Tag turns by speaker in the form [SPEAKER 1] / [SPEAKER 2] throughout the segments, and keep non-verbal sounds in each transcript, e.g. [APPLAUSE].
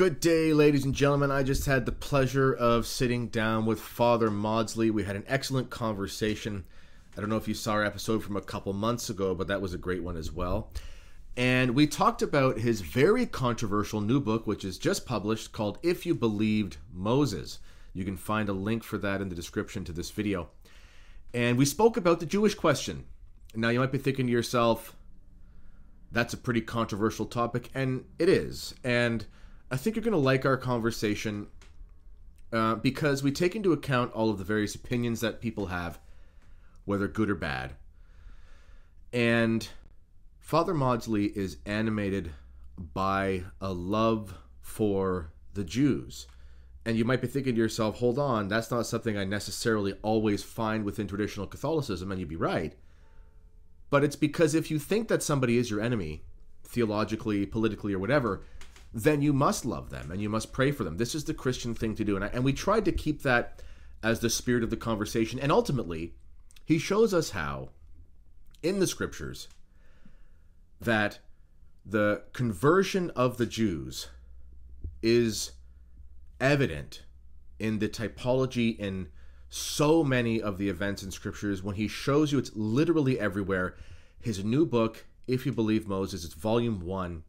[SPEAKER 1] Good day, ladies and gentlemen. I just had the pleasure of sitting down with Father Mawdsley. We had an excellent conversation. I don't know if you saw our episode from a couple months ago, but that was a great one as well. And we talked about his very controversial new book, which is just published, called If You Believed Moses. You can find a link for that in the description to this video. And we spoke about the Jewish question. Now, you might be thinking to yourself, that's a pretty controversial topic, and it is. And I think you're going to like our conversation uh, because we take into account all of the various opinions that people have, whether good or bad. And Father Mawdsley is animated by a love for the Jews. And you might be thinking to yourself, hold on, that's not something I necessarily always find within traditional Catholicism, and you'd be right. But it's because if you think that somebody is your enemy, theologically, politically, or whatever, then you must love them and you must pray for them. This is the Christian thing to do. And, I, and we tried to keep that as the spirit of the conversation. And ultimately, he shows us how, in the scriptures, that the conversion of the Jews is evident in the typology in so many of the events in scriptures when he shows you it's literally everywhere his new book if you believe moses it's volume one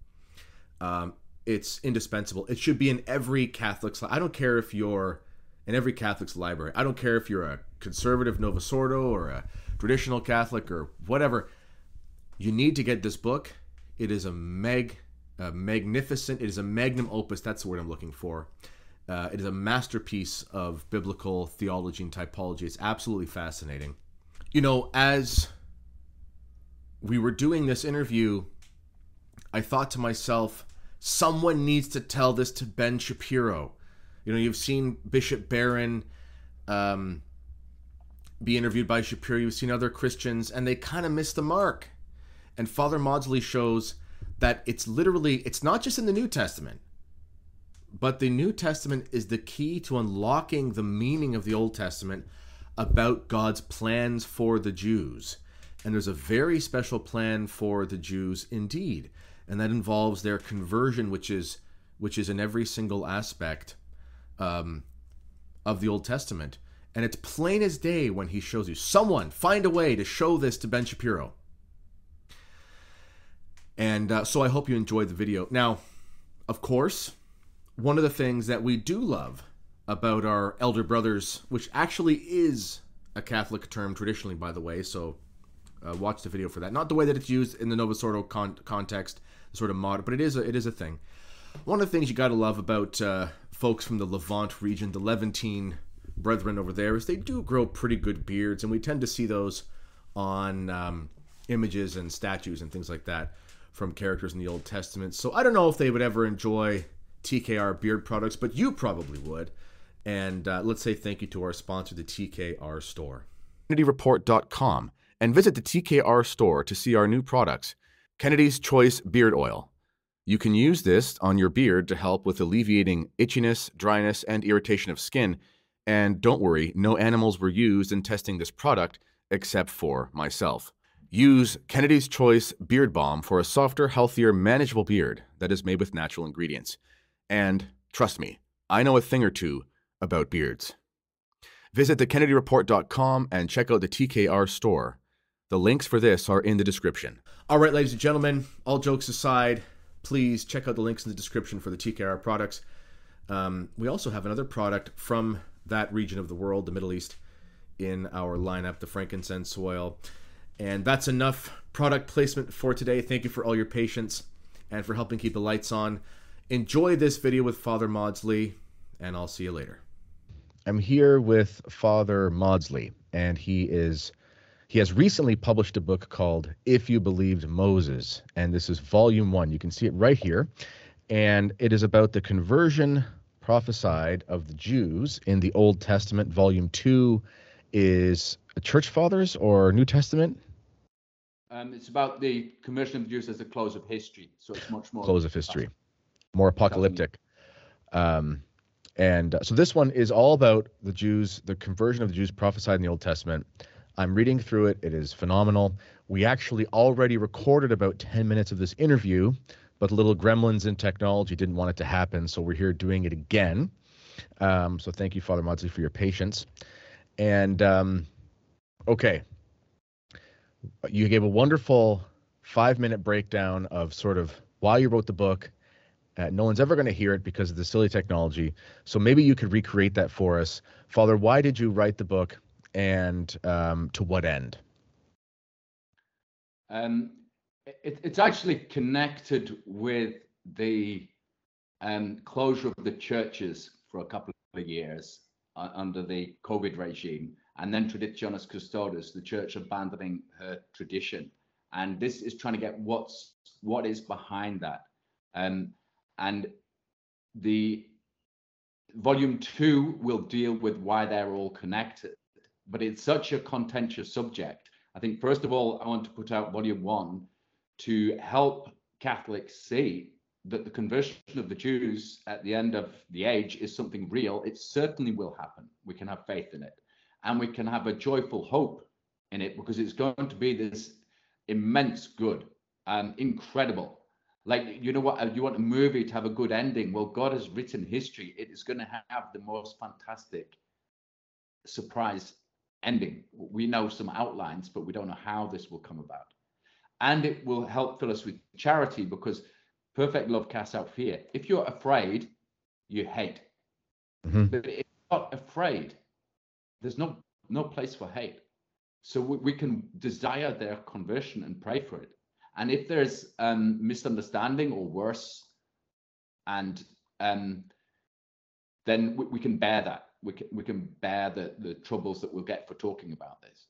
[SPEAKER 1] um, it's indispensable. It should be in every Catholic's. I don't care if you're in every Catholic's library. I don't care if you're a conservative Novus Ordo or a traditional Catholic or whatever. You need to get this book. It is a meg, a magnificent. It is a magnum opus. That's the word I'm looking for. Uh, it is a masterpiece of biblical theology and typology. It's absolutely fascinating. You know, as we were doing this interview, I thought to myself someone needs to tell this to Ben Shapiro. You know, you've seen Bishop Barron um, be interviewed by Shapiro. You've seen other Christians, and they kind of miss the mark. And Father Mawdsley shows that it's literally, it's not just in the New Testament, but the New Testament is the key to unlocking the meaning of the Old Testament about God's plans for the Jews. And there's a very special plan for the Jews indeed and that involves their conversion, which is which is in every single aspect um, of the Old Testament. And it's plain as day when he shows you. Someone find a way to show this to Ben Shapiro. And uh, so I hope you enjoyed the video. Now, of course, one of the things that we do love about our elder brothers, which actually is a Catholic term traditionally, by the way, so uh, watch the video for that. Not the way that it's used in the Novus Ordo con- context, sort of mod, but it is a, it is a thing. One of the things you got to love about uh, folks from the Levant region, the Levantine brethren over there, is they do grow pretty good beards, and we tend to see those on um, images and statues and things like that from characters in the Old Testament. So I don't know if they would ever enjoy TKR beard products, but you probably would. And uh, let's say thank you to our sponsor, the TKR store. KennedyReport.com and visit the TKR store to see our new products. Kennedy's Choice Beard Oil. You can use this on your beard to help with alleviating itchiness, dryness, and irritation of skin. And don't worry, no animals were used in testing this product except for myself. Use Kennedy's Choice Beard Balm for a softer, healthier, manageable beard that is made with natural ingredients. And trust me, I know a thing or two about beards. Visit thekennedyreport.com and check out the TKR store. The links for this are in the description. All right, ladies and gentlemen, all jokes aside, please check out the links in the description for the TKR products. Um, we also have another product from that region of the world, the Middle East, in our lineup, the frankincense oil. And that's enough product placement for today. Thank you for all your patience and for helping keep the lights on. Enjoy this video with Father Mawdsley, and I'll see you later. I'm here with Father Mawdsley, and he is he has recently published a book called If You Believed Moses, and this is volume one. You can see it right here. And it is about the conversion prophesied of the Jews in the Old Testament. Volume two is Church Fathers or New Testament?
[SPEAKER 2] Um, it's about the conversion of the Jews as the close of history. So it's much more
[SPEAKER 1] close of history, more apocalyptic. Um, and uh, so this one is all about the Jews, the conversion of the Jews prophesied in the Old Testament. I'm reading through it. It is phenomenal. We actually already recorded about 10 minutes of this interview but little gremlins in technology didn't want it to happen, so we're here doing it again. Um, so thank you, Father Mawdsley, for your patience. And um, okay, you gave a wonderful five minute breakdown of sort of why you wrote the book. Uh, no one's ever going to hear it because of the silly technology. So maybe you could recreate that for us. Father, why did you write the book and um, to what end?
[SPEAKER 2] Um, it, it's actually connected with the um, closure of the churches for a couple of years uh, under the COVID regime, and then Traditionis Custodes, the church abandoning her tradition. And this is trying to get what's what is behind that. Um, and the volume two will deal with why they're all connected, but it's such a contentious subject. I think first of all, I want to put out volume one to help Catholics see that the conversion of the Jews at the end of the age is something real. It certainly will happen. We can have faith in it. And we can have a joyful hope in it because it's going to be this immense good, and incredible. Like, you know what? Uh, you want a movie to have a good ending. Well, God has written history. It is going to have the most fantastic surprise ending. We know some outlines, but we don't know how this will come about and it will help fill us with charity because perfect love casts out fear. If you're afraid, you hate. Mm-hmm. But if you're not afraid, there's no no place for hate. So we, we can desire their conversion and pray for it. And if there's um, misunderstanding or worse, and um, then we, we can bear that. We can we can bear the the troubles that we'll get for talking about this.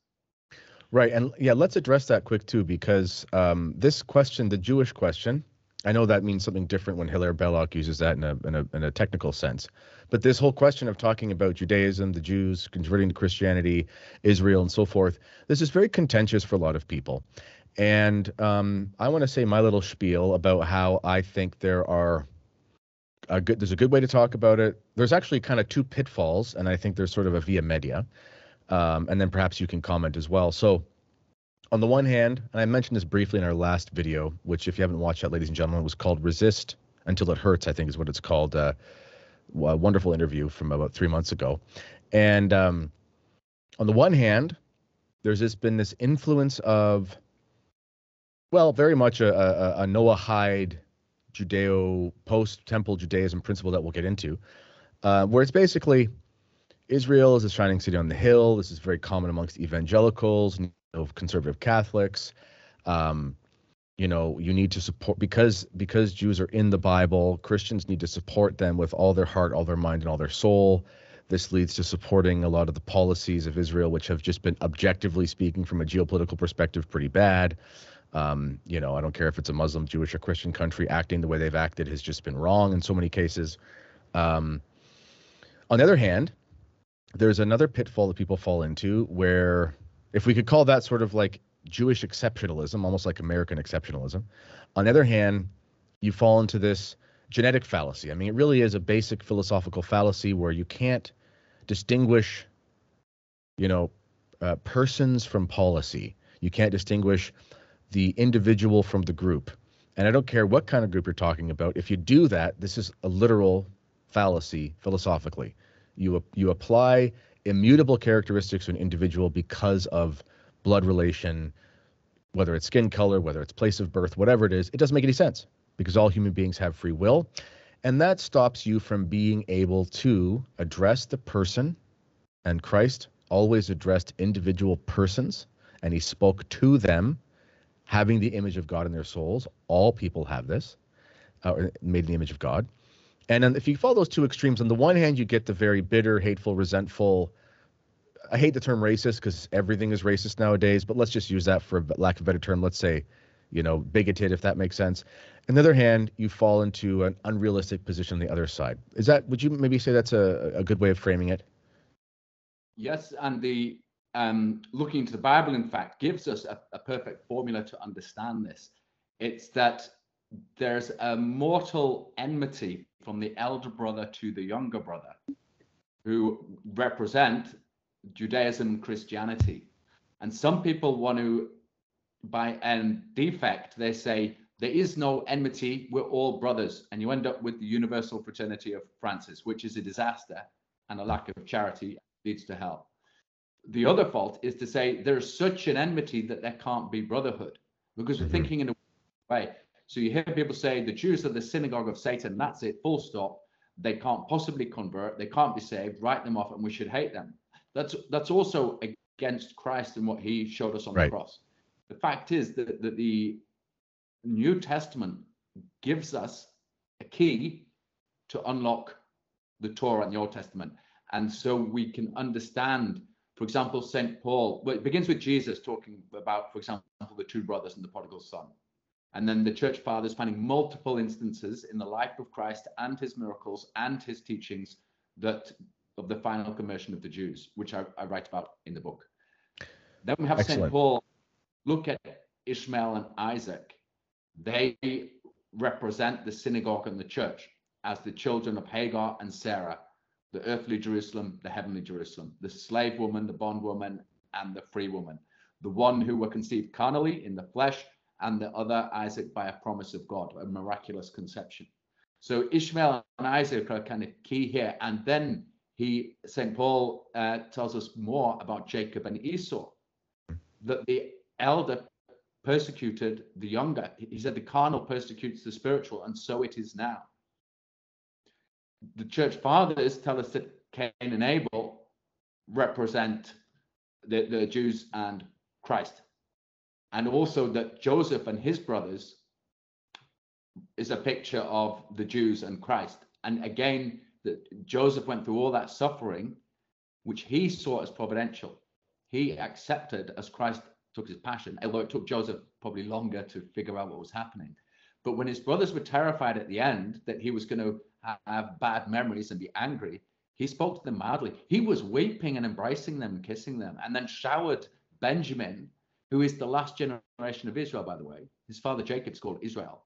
[SPEAKER 1] Right, and yeah, let's address that quick too, because um, this question, the Jewish question, I know that means something different when Hilaire Belloc uses that in a, in a in a technical sense, but this whole question of talking about Judaism, the Jews converting to Christianity, Israel, and so forth, this is very contentious for a lot of people, and um, I want to say my little spiel about how I think there are a good there's a good way to talk about it. There's actually kind of two pitfalls, and I think there's sort of a via media um, and then perhaps you can comment as well. So, on the one hand, and I mentioned this briefly in our last video, which, if you haven't watched that, ladies and gentlemen, was called "Resist Until It Hurts." I think is what it's called. Uh, a wonderful interview from about three months ago, and um, on the one hand, there's this been this influence of, well, very much a, a, a Noahide Judeo post-temple Judaism principle that we'll get into, uh, where it's basically Israel is a shining city on the hill. This is very common amongst evangelicals, conservative Catholics. Um, you know, you need to support because because Jews are in the Bible. Christians need to support them with all their heart, all their mind, and all their soul. This leads to supporting a lot of the policies of Israel, which have just been objectively speaking, from a geopolitical perspective, pretty bad. Um, you know, I don't care if it's a Muslim, Jewish, or Christian country, acting the way they've acted has just been wrong in so many cases. Um, on the other hand, there's another pitfall that people fall into where if we could call that sort of like Jewish exceptionalism, almost like American exceptionalism. On the other hand, you fall into this genetic fallacy. I mean, it really is a basic philosophical fallacy where you can't distinguish, you know, uh, persons from policy. You can't distinguish the individual from the group. And I don't care what kind of group you're talking about. If you do that, this is a literal fallacy philosophically. You you apply immutable characteristics to an individual because of blood relation, whether it's skin color, whether it's place of birth, whatever it is. It doesn't make any sense because all human beings have free will, and that stops you from being able to address the person. And Christ always addressed individual persons, and he spoke to them, having the image of God in their souls. All people have this, uh, made in the image of God. And then if you follow those two extremes, on the one hand, you get the very bitter, hateful, resentful. I hate the term racist because everything is racist nowadays, but let's just use that for lack of a better term. Let's say, you know, bigoted, if that makes sense. On the other hand, you fall into an unrealistic position on the other side. Is that, would you maybe say that's a, a good way of framing it?
[SPEAKER 2] Yes. And the um, looking into the Bible, in fact, gives us a, a perfect formula to understand this. It's that there's a mortal enmity from the elder brother to the younger brother who represent Judaism, and Christianity. And some people want to, by a defect, they say There is no enmity. We're all brothers. And you end up with the universal fraternity of Francis, which is a disaster and a lack of charity leads to hell. The other fault is to say there's such an enmity that there can't be brotherhood because we're mm-hmm. thinking in a way. So you hear people say the Jews are the synagogue of Satan. That's it, full stop. They can't possibly convert. They can't be saved. Write them off, and we should hate them. That's that's also against Christ and what He showed us on right. the cross. The fact is that, that the New Testament gives us a key to unlock the Torah and the Old Testament. And so we can understand, for example, St. Paul, well, it begins with Jesus talking about, for example, the two brothers and the prodigal son. And then the church fathers finding multiple instances in the life of Christ and his miracles and his teachings that of the final conversion of the Jews, which I, I write about in the book. Then we have St. Paul look at Ishmael and Isaac they represent the synagogue and the church as the children of Hagar and Sarah, the earthly Jerusalem, the heavenly Jerusalem, the slave woman, the bondwoman, and the free woman, the one who were conceived carnally in the flesh, and the other Isaac by a promise of God, a miraculous conception. So Ishmael and Isaac are kind of key here. And then he, St. Paul uh, tells us more about Jacob and Esau, that the elder persecuted the younger. He said the carnal persecutes the spiritual, and so it is now. The church fathers tell us that Cain and Abel represent the, the Jews and Christ. And also that Joseph and his brothers is a picture of the Jews and Christ. And again, that Joseph went through all that suffering, which he saw as providential. He accepted as Christ took his passion, although it took Joseph probably longer to figure out what was happening. But when his brothers were terrified at the end that he was going to have bad memories and be angry, he spoke to them mildly. He was weeping and embracing them, kissing them, and then showered Benjamin, who is the last generation of Israel, by the way. His father Jacob's called Israel.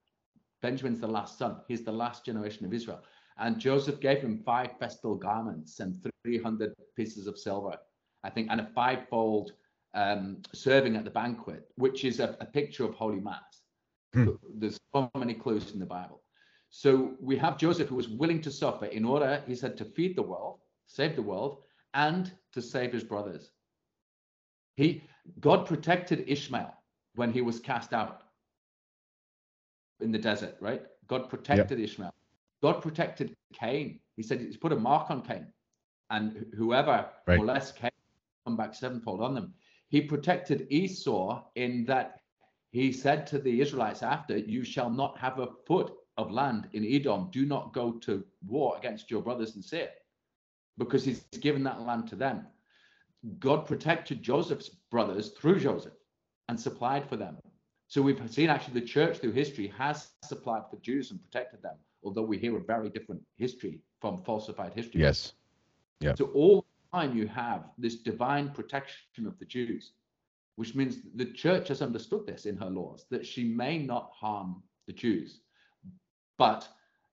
[SPEAKER 2] Benjamin's the last son. He's the last generation of Israel. And Joseph gave him five festal garments and 300 pieces of silver, I think, and a fivefold um, serving at the banquet, which is a, a picture of Holy Mass. Hmm. There's so many clues in the Bible. So we have Joseph who was willing to suffer in order, he said, to feed the world, save the world, and to save his brothers. He God protected Ishmael when he was cast out in the desert, right? God protected yep. Ishmael. God protected Cain. He said he's put a mark on Cain, and whoever right. molests Cain come back sevenfold on them. He protected Esau in that he said to the Israelites after, You shall not have a foot of land in Edom. Do not go to war against your brothers and Seir, because he's given that land to them. God protected Joseph's brothers through Joseph and supplied for them. So we've seen actually the church through history has supplied for Jews and protected them, although we hear a very different history from falsified history.
[SPEAKER 1] Yes.
[SPEAKER 2] Yeah. So all time you have this divine protection of the Jews, which means the church has understood this in her laws that she may not harm the Jews, but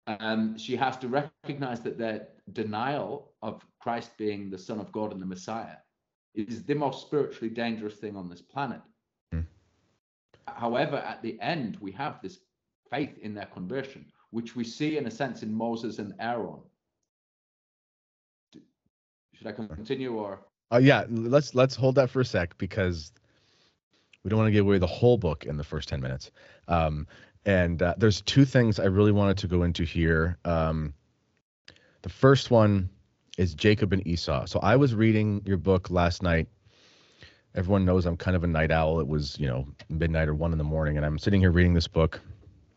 [SPEAKER 2] um, she has to recognize that their denial of Christ being the Son of God and the Messiah is the most spiritually dangerous thing on this planet. Mm. However, at the end, we have this faith in their conversion, which we see in a sense in Moses and Aaron, should I continue or?
[SPEAKER 1] Uh, yeah, let's let's hold that for a sec because we don't want to give away the whole book in the first ten minutes. Um, and uh, there's two things I really wanted to go into here. Um, the first one is Jacob and Esau. So I was reading your book last night. Everyone knows I'm kind of a night owl. It was, you know, midnight or one in the morning, and I'm sitting here reading this book.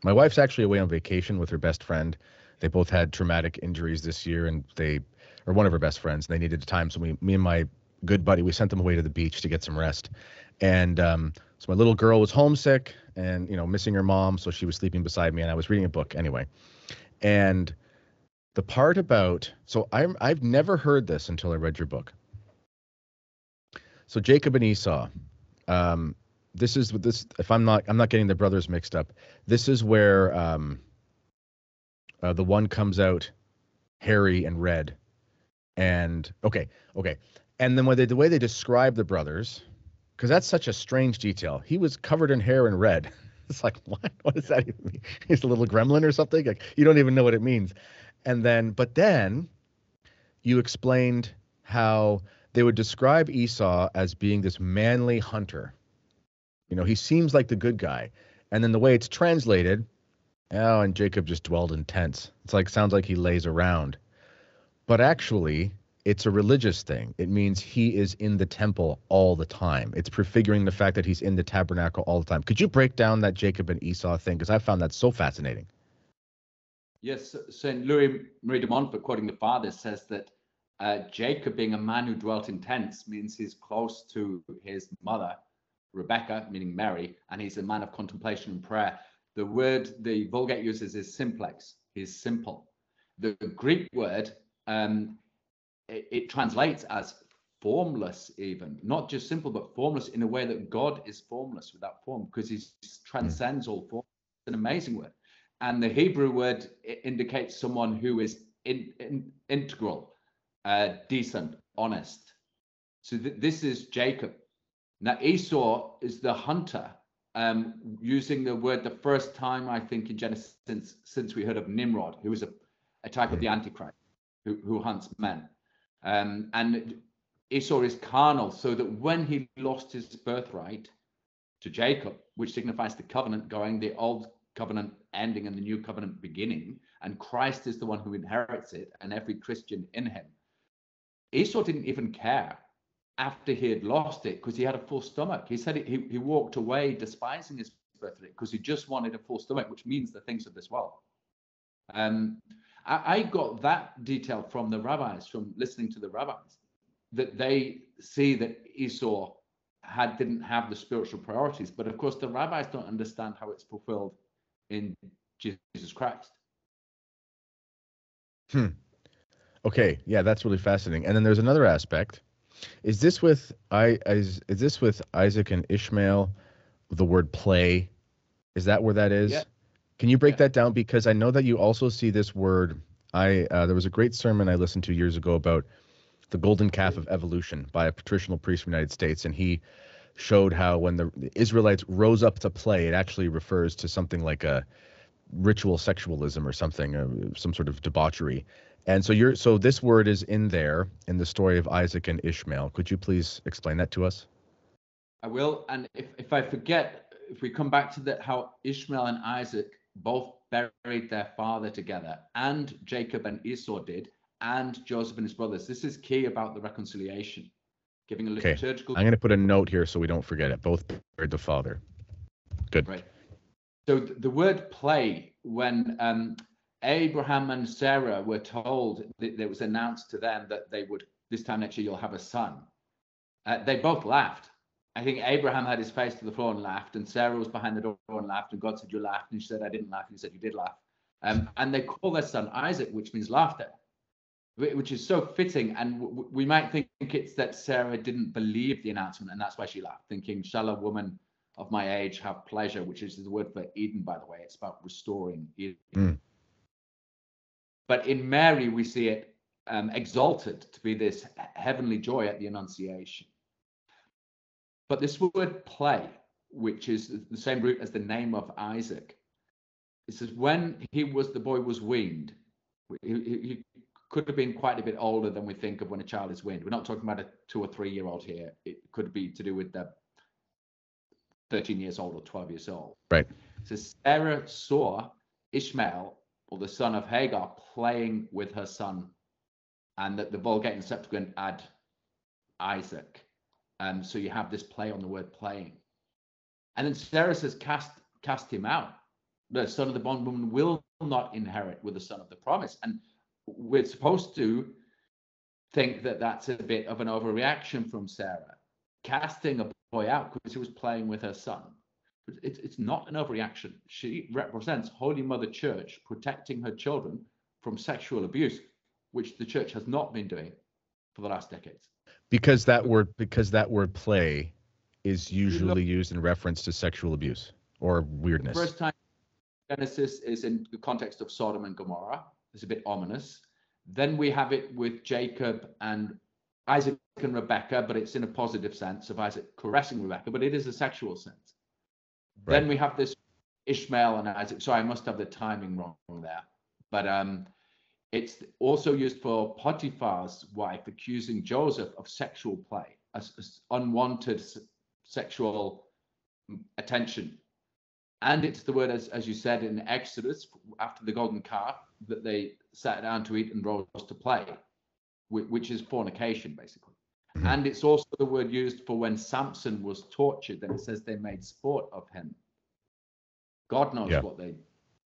[SPEAKER 1] My wife's actually away on vacation with her best friend. They both had traumatic injuries this year, and they or one of her best friends. And they needed time, so we, me and my good buddy, we sent them away to the beach to get some rest. And um, so my little girl was homesick and you know missing her mom, so she was sleeping beside me, and I was reading a book anyway. And the part about so I'm I've never heard this until I read your book. So Jacob and Esau. Um, this is this if I'm not I'm not getting the brothers mixed up. This is where um, uh, the one comes out hairy and red, and okay, okay. And then when they, the way they describe the brothers, because that's such a strange detail. He was covered in hair and red. [LAUGHS] it's like, what? What does that even mean? [LAUGHS] He's a little gremlin or something? Like, you don't even know what it means. And then, but then you explained how they would describe Esau as being this manly hunter. You know, he seems like the good guy. And then the way it's translated, oh, and Jacob just dwelled in tents. It's like, sounds like he lays around. But actually, it's a religious thing. It means he is in the temple all the time. It's prefiguring the fact that he's in the tabernacle all the time. Could you break down that Jacob and Esau thing? Because I found that so fascinating.
[SPEAKER 2] Yes, St. Louis Marie de Montfort, quoting the father, says that uh, Jacob, being a man who dwelt in tents, means he's close to his mother, Rebecca, meaning Mary, and he's a man of contemplation and prayer. The word the Vulgate uses is simplex, he's simple. The Greek word um, it, it translates as formless even. Not just simple but formless in a way that god is formless without form because he transcends all form. It's an amazing word. And the hebrew word indicates someone who is in, in, integral uh, decent honest. So th- this is jacob. Now esau is the hunter um, using the word the first time i think in genesis since, since we heard of nimrod who is a, a type of the antichrist who, who hunts men um, and Esau is carnal, so that when he lost his birthright to Jacob, which signifies the covenant going, the old covenant ending and the new covenant beginning, and Christ is the one who inherits it, and every Christian in him. Esau didn't even care after he had lost it because he had a full stomach. He said he, he walked away despising his birthright because he just wanted a full stomach, which means the things of this world. Um, I, I got that detail from the rabbis, from listening to the rabbis, that they see that Esau had didn't have the spiritual priorities. But of course, the rabbis don't understand how it's fulfilled in Jesus Christ.
[SPEAKER 1] Hmm. Okay, yeah, that's really fascinating. And then there's another aspect. Is this with I is is this with Isaac and Ishmael? The word play, is that where that is?
[SPEAKER 2] Yeah.
[SPEAKER 1] Can you break
[SPEAKER 2] Yeah.
[SPEAKER 1] that down? Because I know that you also see this word. I uh, there was a great sermon I listened to years ago about the golden calf of evolution by a patritional priest from the United States, and he showed how when the Israelites rose up to play, it actually refers to something like a ritual sexualism or something, uh, some sort of debauchery. And so you're so this word is in there in the story of Isaac and Ishmael. Could you please explain that to us?
[SPEAKER 2] I will. And if, if I forget, if we come back to that, how Ishmael and Isaac both buried their father together, and Jacob and Esau did, and Joseph and his brothers. This is key about the reconciliation, giving a liturgical. Okay.
[SPEAKER 1] I'm going to put a note here so we don't forget it. Both buried the father. Good.
[SPEAKER 2] Right. So th- the word play, when um, Abraham and Sarah were told that it was announced to them that they would this time next year you'll have a son, uh, they both laughed. I think Abraham had his face to the floor and laughed, and Sarah was behind the door and laughed, and God said, "You laughed," and she said, "I didn't laugh," and he said, "You did laugh." Um, and they call their son Isaac, which means laughter, which is so fitting. And w- we might think it's that Sarah didn't believe the announcement, and that's why she laughed, thinking, "Shall a woman of my age have pleasure?" Which is the word for Eden, by the way. It's about restoring Eden.
[SPEAKER 1] Mm.
[SPEAKER 2] But in Mary, we see it um, exalted to be this heavenly joy at the Annunciation. But this word play, which is the same root as the name of Isaac, it says when he was the boy was weaned, he, he- could have been quite a bit older than we think of when a child is weaned. We're not talking about a two or three year old here. It could be to do with the 13 years old or 12 years old.
[SPEAKER 1] Right.
[SPEAKER 2] So Sarah saw Ishmael, or the son of Hagar, playing with her son, and that the Vulgate and Septuagint add Isaac. Um, so you have this play on the word playing. And then Sarah says, cast, cast him out. The son of the bondwoman will not inherit with the son of the promise. And we're supposed to think that that's a bit of an overreaction from Sarah, casting a boy out because he was playing with her son. But it's, it's not an overreaction. She represents Holy Mother Church protecting her children from sexual abuse, which the church has not been doing for the last decades.
[SPEAKER 1] Because that word because that word play is usually used in reference to sexual abuse or weirdness.
[SPEAKER 2] The First time Genesis is in the context of Sodom and Gomorrah. It's a bit ominous. Then we have it with Jacob and Isaac and Rebecca, but it's in a positive sense of Isaac caressing Rebecca, but it is a sexual sense. Then we have this Ishmael and Isaac. Sorry, I must have the timing wrong there. But um, it's also used for Potiphar's wife accusing Joseph of sexual play, as, unwanted sexual attention. And it's the word, as, as you said in Exodus, after the golden calf, that they sat down to eat and rose to play, which is fornication, basically. Mm-hmm. And it's also the word used for when Samson was tortured, and it says they made sport of him. God knows yeah. what they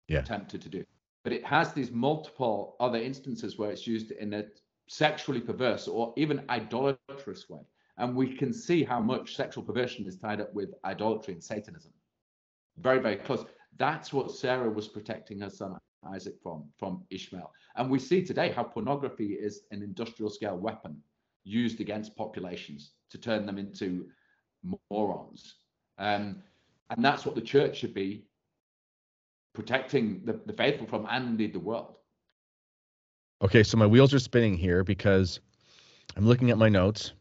[SPEAKER 2] yeah. attempted to do. But it has these multiple other instances where it's used in a sexually perverse or even idolatrous way. And we can see how much sexual perversion is tied up with idolatry and Satanism. Very, very close. That's what Sarah was protecting her son Isaac from, from Ishmael. And we see today how pornography is an industrial scale weapon used against populations to turn them into morons. Um, and that's what the church should be protecting the, the faithful from and indeed the world.
[SPEAKER 1] Okay, so my wheels are spinning here because I'm looking at my notes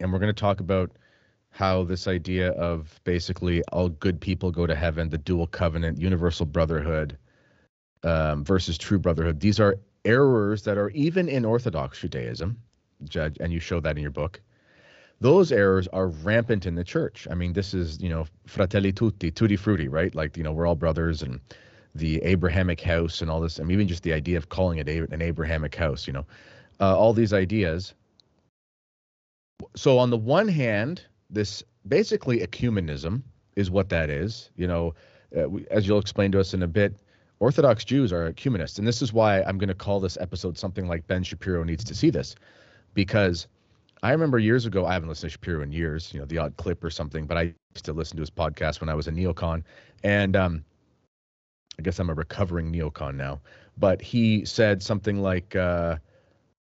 [SPEAKER 1] and we're going to talk about how this idea of basically all good people go to heaven, the dual covenant, universal brotherhood um, versus true brotherhood. These are errors that are even in Orthodox Judaism, Judge, and you show that in your book. Those errors are rampant in the church. I mean, this is, you know, fratelli tutti, tutti frutti, right? Like, you know, we're all brothers and the Abrahamic house and all this. I mean, even just the idea of calling it an Abrahamic house, you know, uh, all these ideas. So, on the one hand, this basically ecumenism is what that is. You know, uh, we, as you'll explain to us in a bit, Orthodox Jews are ecumenists. And this is why I'm going to call this episode something like Ben Shapiro needs to see this. Because I remember years ago, I haven't listened to Shapiro in years, you know, the odd clip or something, but I used to listen to his podcast when I was a neocon. And um, I guess I'm a recovering neocon now. But he said something like, uh,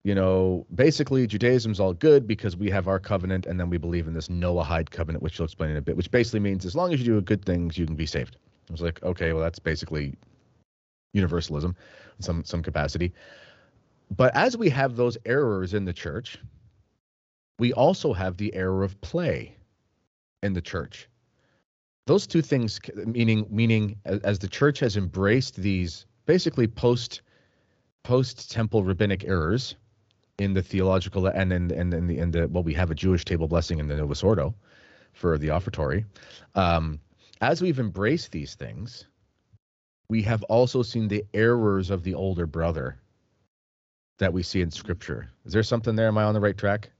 [SPEAKER 1] you know, basically Judaism's all good because we have our covenant and then we believe in this Noahide covenant, which you'll explain in a bit, which basically means as long as you do good things, you can be saved. I was like, okay, well, that's basically universalism in some some capacity. But as we have those errors in the church, we also have the error of play in the church. Those two things, meaning meaning as the church has embraced these basically post post temple rabbinic errors in the theological and in and in the in the well we have a Jewish table blessing in the Novus Ordo for the offertory. Um, as we've embraced these things, we have also seen the errors of the older brother that we see in scripture. Is there something there? Am I on the right track?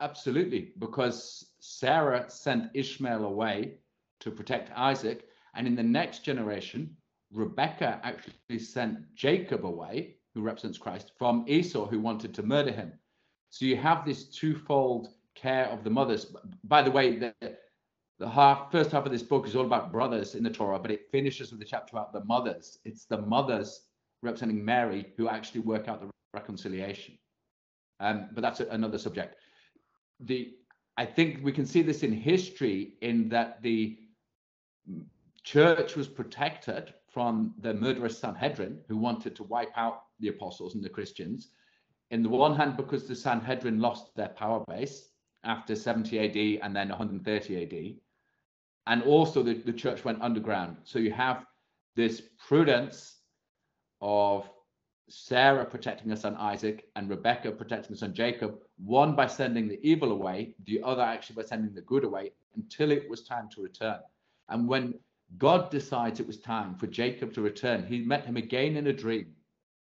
[SPEAKER 2] Absolutely, because Sarah sent Ishmael away to protect Isaac, and in the next generation, Rebecca actually sent Jacob away, who represents Christ, from Esau, who wanted to murder him. So you have this twofold care of the mothers. By the way, the, the half first half of this book is all about brothers in the Torah, but it finishes with the chapter about the mothers. It's the mothers representing Mary who actually work out the reconciliation. Um, but that's another subject. The I think we can see this in history in that the church was protected from the murderous Sanhedrin who wanted to wipe out the apostles and the Christians. In the one hand, because the Sanhedrin lost their power base after 70 AD and then 130 AD and also the, the church went underground. So you have this prudence of Sarah protecting her son Isaac and Rebecca protecting her son Jacob, one by sending the evil away, the other actually by sending the good away until it was time to return. And when God decides it was time for Jacob to return, he met him again in a dream,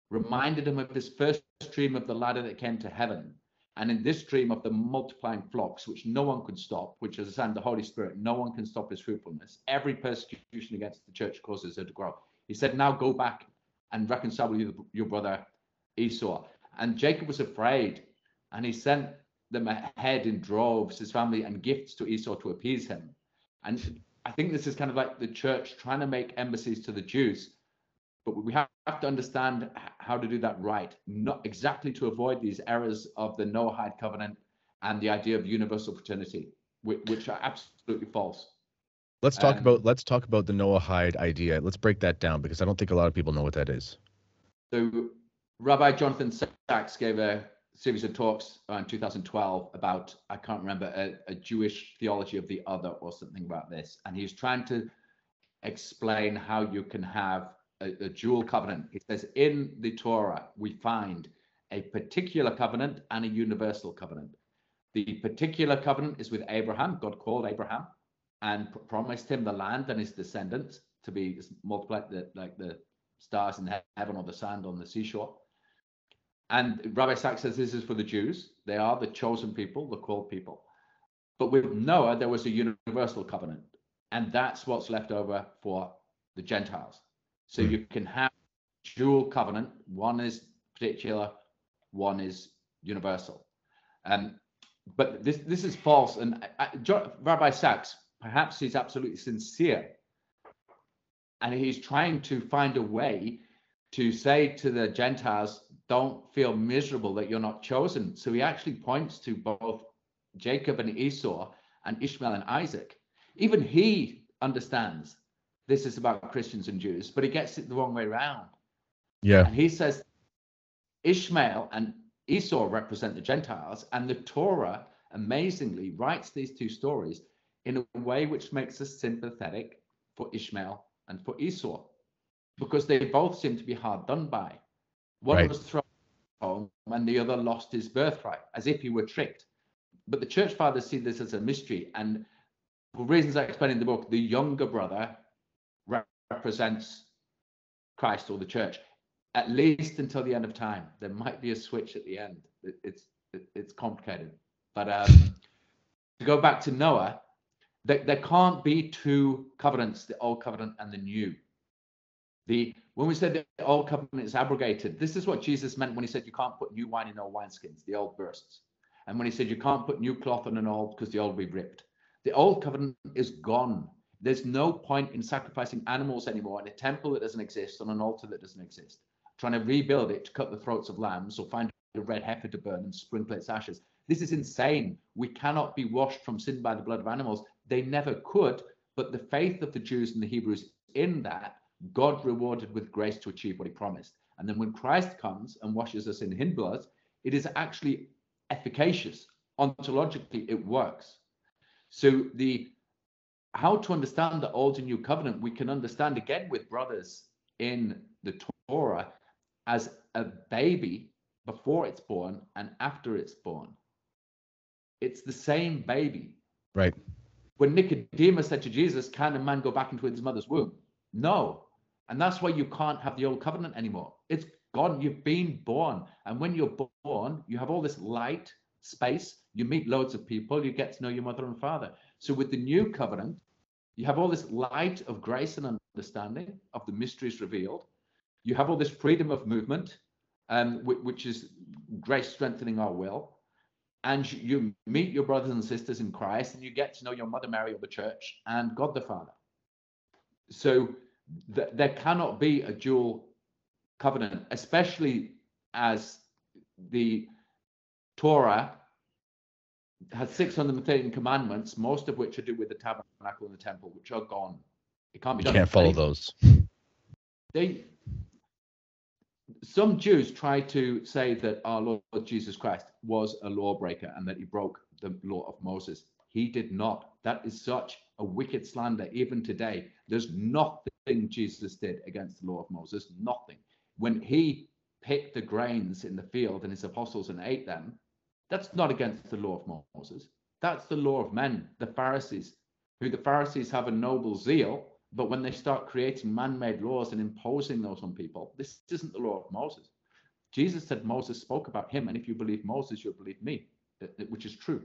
[SPEAKER 2] reminded him of his first dream of the ladder that came to heaven, and in this dream of the multiplying flocks, which no one could stop, which is a sign of the Holy Spirit, no one can stop his fruitfulness. Every persecution against the church causes her to grow. He said, Now go back and reconcile with your brother Esau. And Jacob was afraid, and he sent them ahead in droves, his family, and gifts to Esau to appease him. And I think this is kind of like the church trying to make embassies to the Jews but we have to understand how to do that right, not exactly to avoid these errors of the Noahide covenant and the idea of universal fraternity, which, are absolutely false.
[SPEAKER 1] Let's talk um, about let's talk about the Noahide idea. Let's break that down because I don't think a lot of people know what that is.
[SPEAKER 2] So, Rabbi Jonathan Sacks gave a series of talks uh, in 2012 about I can't remember a, a Jewish theology of the other or something about this, and he was trying to explain how you can have a, a dual covenant. He says in the Torah we find a particular covenant and a universal covenant. The particular covenant is with Abraham. God called Abraham and pr- promised him the land and his descendants to be multiplied the, like the stars in heaven or the sand on the seashore. And Rabbi Sacks says this is for the Jews. They are the chosen people, the called people. But with Noah, there was a universal covenant. And that's what's left over for the Gentiles. So you can have dual covenant. One is particular, one is universal. Um, but this this is false. And I, I, Rabbi Sacks, perhaps he's absolutely sincere, and he's trying to find a way to say to the Gentiles, "Don't feel miserable that you're not chosen." So he actually points to both Jacob and Esau and Ishmael and Isaac. Even he understands this is about Christians and Jews, but he gets it the wrong way around.
[SPEAKER 1] Yeah.
[SPEAKER 2] And he says Ishmael and Esau represent the Gentiles, and the Torah amazingly writes these two stories in a way which makes us sympathetic for Ishmael and for Esau, because they both seem to be hard done by. One
[SPEAKER 1] Right.
[SPEAKER 2] was thrown home, and the other lost his birthright, as if he were tricked. But the church fathers see this as a mystery, and for reasons I explain in the book, the younger brother represents Christ or the church, at least until the end of time. There might be a switch at the end. It, it's it, it's complicated, but um, to go back to Noah, there, there can't be two covenants: the old covenant and the new. The when we said the old covenant is abrogated, this is what Jesus meant when he said you can't put new wine in old wineskins, the old bursts. And when he said you can't put new cloth on an old because the old will be ripped. The old covenant is gone. There's no point in sacrificing animals anymore in a temple that doesn't exist, on an altar that doesn't exist. Trying to rebuild it to cut the throats of lambs or find a red heifer to burn and sprinkle its ashes. This is insane. We cannot be washed from sin by the blood of animals. They never could, but the faith of the Jews and the Hebrews in that, God rewarded with grace to achieve what he promised. And then when Christ comes and washes us in his blood, it is actually efficacious. Ontologically, it works. So the how to understand the old and new covenant, we can understand again with brothers in the Torah as a baby before it's born and after it's born. It's the same baby.
[SPEAKER 1] Right.
[SPEAKER 2] When Nicodemus said to Jesus, Can a man go back into his mother's womb? No. And that's why you can't have the old covenant anymore. It's gone. You've been born. And when you're born, you have all this light, space. You meet loads of people. You get to know your mother and father. So with the new covenant, you have all this light of grace and understanding of the mysteries revealed. You have all this freedom of movement, um, whi- which is grace strengthening our will. And you meet your brothers and sisters in Christ, and you get to know your mother Mary or the church and God the Father. So th- there cannot be a dual covenant, especially as the Torah has 613 commandments, most of which are do with the tabernacle and the temple, which are gone. It can't be
[SPEAKER 1] You can't follow those.
[SPEAKER 2] They, some Jews try to say that our Lord Jesus Christ was a lawbreaker and that he broke the law of Moses. He did not. That is such a wicked slander. Even today, there's nothing Jesus did against the law of Moses. Nothing. When he picked the grains in the field and his apostles and ate them, that's not against the law of Moses. That's the law of men, the Pharisees, who the Pharisees have a noble zeal, but when they start creating man-made laws and imposing those on people, this isn't the law of Moses. Jesus said Moses spoke about him, and if you believe Moses, you'll believe me, which is true.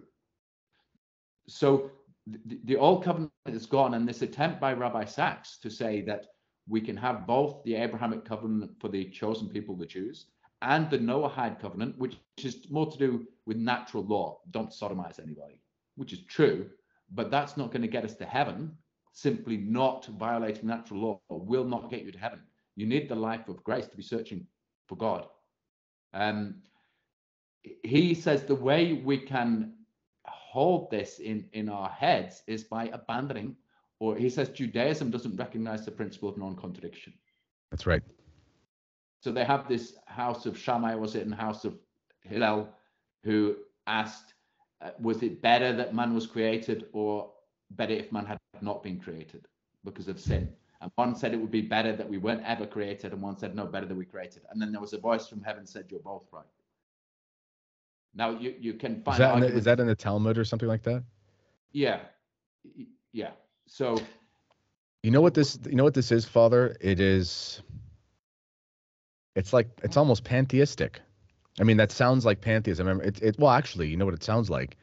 [SPEAKER 2] So the, the old covenant is gone, and this attempt by Rabbi Sacks to say that we can have both the Abrahamic covenant for the chosen people, the Jews, and the Noahide covenant, which is more to do with natural law. Don't sodomize anybody, which is true, but that's not going to get us to heaven. Simply not violating natural law will not get you to heaven. You need the life of grace to be searching for God. Um, he says the way we can hold this in, in our heads is by abandoning, or he says Judaism doesn't recognize the principle of non contradiction.
[SPEAKER 1] That's right.
[SPEAKER 2] So they have this house of Shammai, was it, and house of Hillel, who asked, uh, was it better that man was created or better if man had not been created because of sin? And one said it would be better that we weren't ever created, and one said no, better that we created. And then there was a voice from heaven said, "You're both right." Now you you can find
[SPEAKER 1] Is that, the, is that in the Talmud or something like that?
[SPEAKER 2] yeah, yeah. So
[SPEAKER 1] You know what this you know what this is, Father? It is it's like it's almost pantheistic. I mean, that sounds like pantheism. I remember it, it well actually, you know what it sounds like.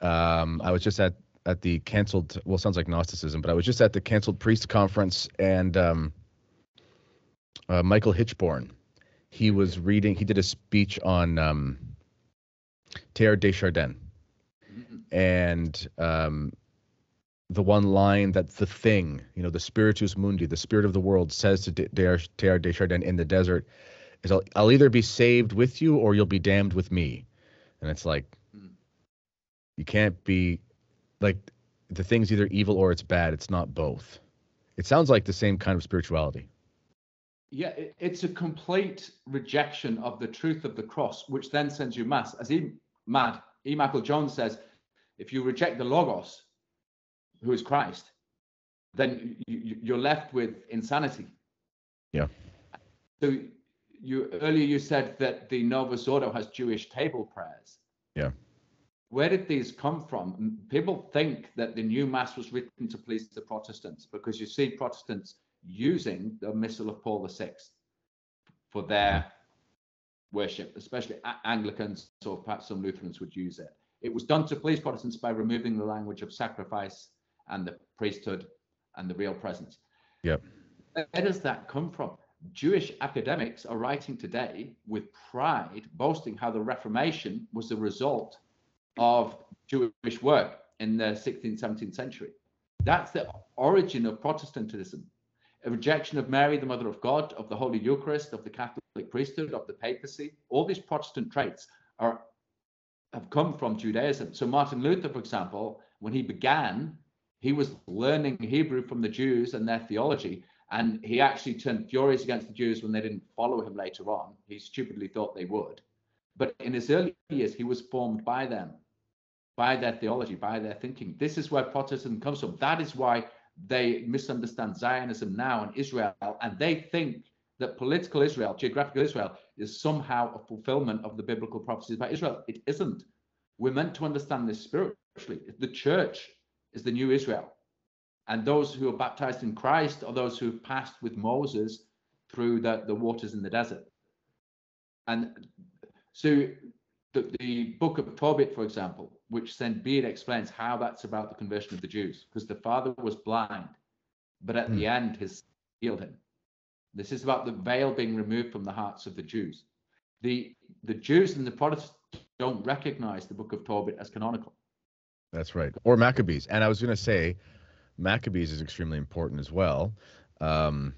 [SPEAKER 1] Um I was just at at the canceled well it sounds like Gnosticism, but I was just at the canceled priest conference and um uh, Michael Hichborn. He was reading he did a speech on um Teilhard de Chardin and um the one line that the thing, you know, the spiritus mundi, the spirit of the world, says to De- De- Teilhard de Chardin in the desert, is I'll, I'll either be saved with you or you'll be damned with me. And it's like, you can't be like the thing's either evil or it's bad. It's not both. It sounds like the same kind of spirituality.
[SPEAKER 2] Yeah, it's a complete rejection of the truth of the cross, which then sends you mass. As E. Mad, E. Michael Jones says, if you reject the Logos, who is Christ, then you, you- you're left with insanity.
[SPEAKER 1] Yeah.
[SPEAKER 2] So you earlier you said that the Novus Ordo has Jewish table prayers.
[SPEAKER 1] Yeah.
[SPEAKER 2] Where did these come from? People think that the new mass was written to please the Protestants because you see Protestants using the Missal of Paul VI for their worship, especially Anglicans or perhaps some Lutherans would use it. It was done to please Protestants by removing the language of sacrifice and the priesthood and the real presence.
[SPEAKER 1] Yep.
[SPEAKER 2] Where does that come from? Jewish academics are writing today with pride, boasting how the Reformation was the result of Jewish work in the 16th, 17th century. That's the origin of Protestantism. A rejection of Mary, the Mother of God, of the Holy Eucharist, of the Catholic priesthood, of the papacy. All these Protestant traits are have come from Judaism. So Martin Luther, for example, when he began, he was learning Hebrew from the Jews and their theology, and he actually turned furious against the Jews when they didn't follow him later on. He stupidly thought they would. But in his early years, he was formed by them, by their theology, by their thinking. This is where Protestantism comes from. That is why they misunderstand Zionism now and Israel, and they think that political Israel, geographical Israel, is somehow a fulfillment of the biblical prophecies about Israel. It isn't. We're meant to understand this spiritually. The church is the new Israel. And those who are baptized in Christ are those who have passed with Moses through the, the waters in the desert. And so the, the book of Tobit, for example, which St. Bede explains how that's about the conversion of the Jews, because the father was blind, but at the end, his healed him. This is about the veil being removed from the hearts of the Jews. The the Jews and the Protestants don't recognize the book of Tobit as canonical.
[SPEAKER 1] That's right. Or Maccabees. And I was going to say, Maccabees is extremely important as well, um,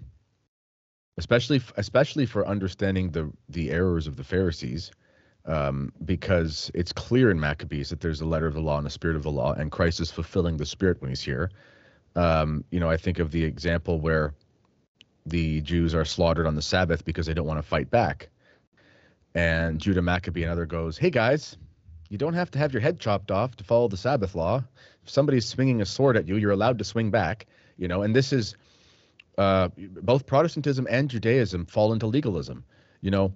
[SPEAKER 1] especially especially for understanding the the errors of the Pharisees, um, because it's clear in Maccabees that there's a letter of the law and a spirit of the law, and Christ is fulfilling the spirit when he's here. Um, you know, I think of the example where the Jews are slaughtered on the Sabbath because they don't want to fight back, and Judah Maccabee and other goes, "Hey guys." You don't have to have your head chopped off to follow the Sabbath law. If somebody's swinging a sword at you, you're allowed to swing back. You know, and this is uh, both Protestantism and Judaism fall into legalism. You know,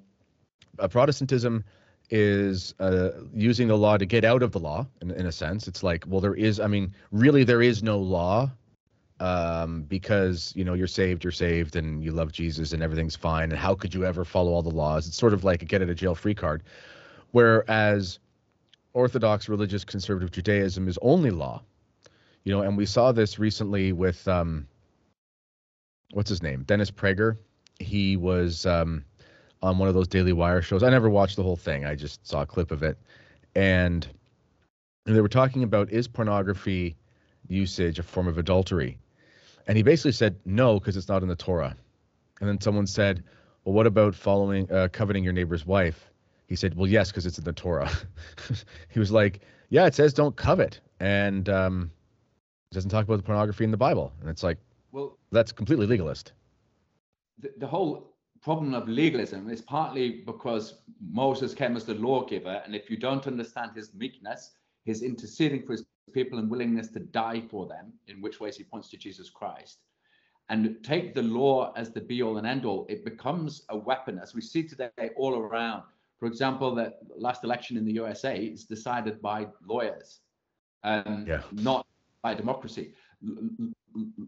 [SPEAKER 1] uh, Protestantism is uh, using the law to get out of the law, in, in a sense. It's like, well, there is, I mean, really, there is no law um, because, you know, you're saved, you're saved, and you love Jesus, and everything's fine. And how could you ever follow all the laws? It's sort of like a get out of jail free card. Whereas Orthodox religious conservative Judaism is only law, you know, and we saw this recently with um, what's his name, Dennis Prager. He was um, on one of those Daily Wire shows. I never watched the whole thing. I just saw a clip of it, and they were talking about is pornography usage a form of adultery, and he basically said no because it's not in the Torah. And then someone said, well, what about following uh, coveting your neighbor's wife? He said, "Well, yes, because it's in the Torah." [LAUGHS] he was like, "Yeah, it says don't covet, and um, it doesn't talk about the pornography in the Bible." And it's like,
[SPEAKER 2] Well,
[SPEAKER 1] that's completely legalist.
[SPEAKER 2] the, the whole problem of legalism is partly because Moses came as the lawgiver, and if you don't understand his meekness, his interceding for his people and willingness to die for them, in which ways he points to Jesus Christ, and take the law as the be all and end all, it becomes a weapon, as we see today all around. For example, the last election in the USA is decided by lawyers, um, yeah. not by democracy. L-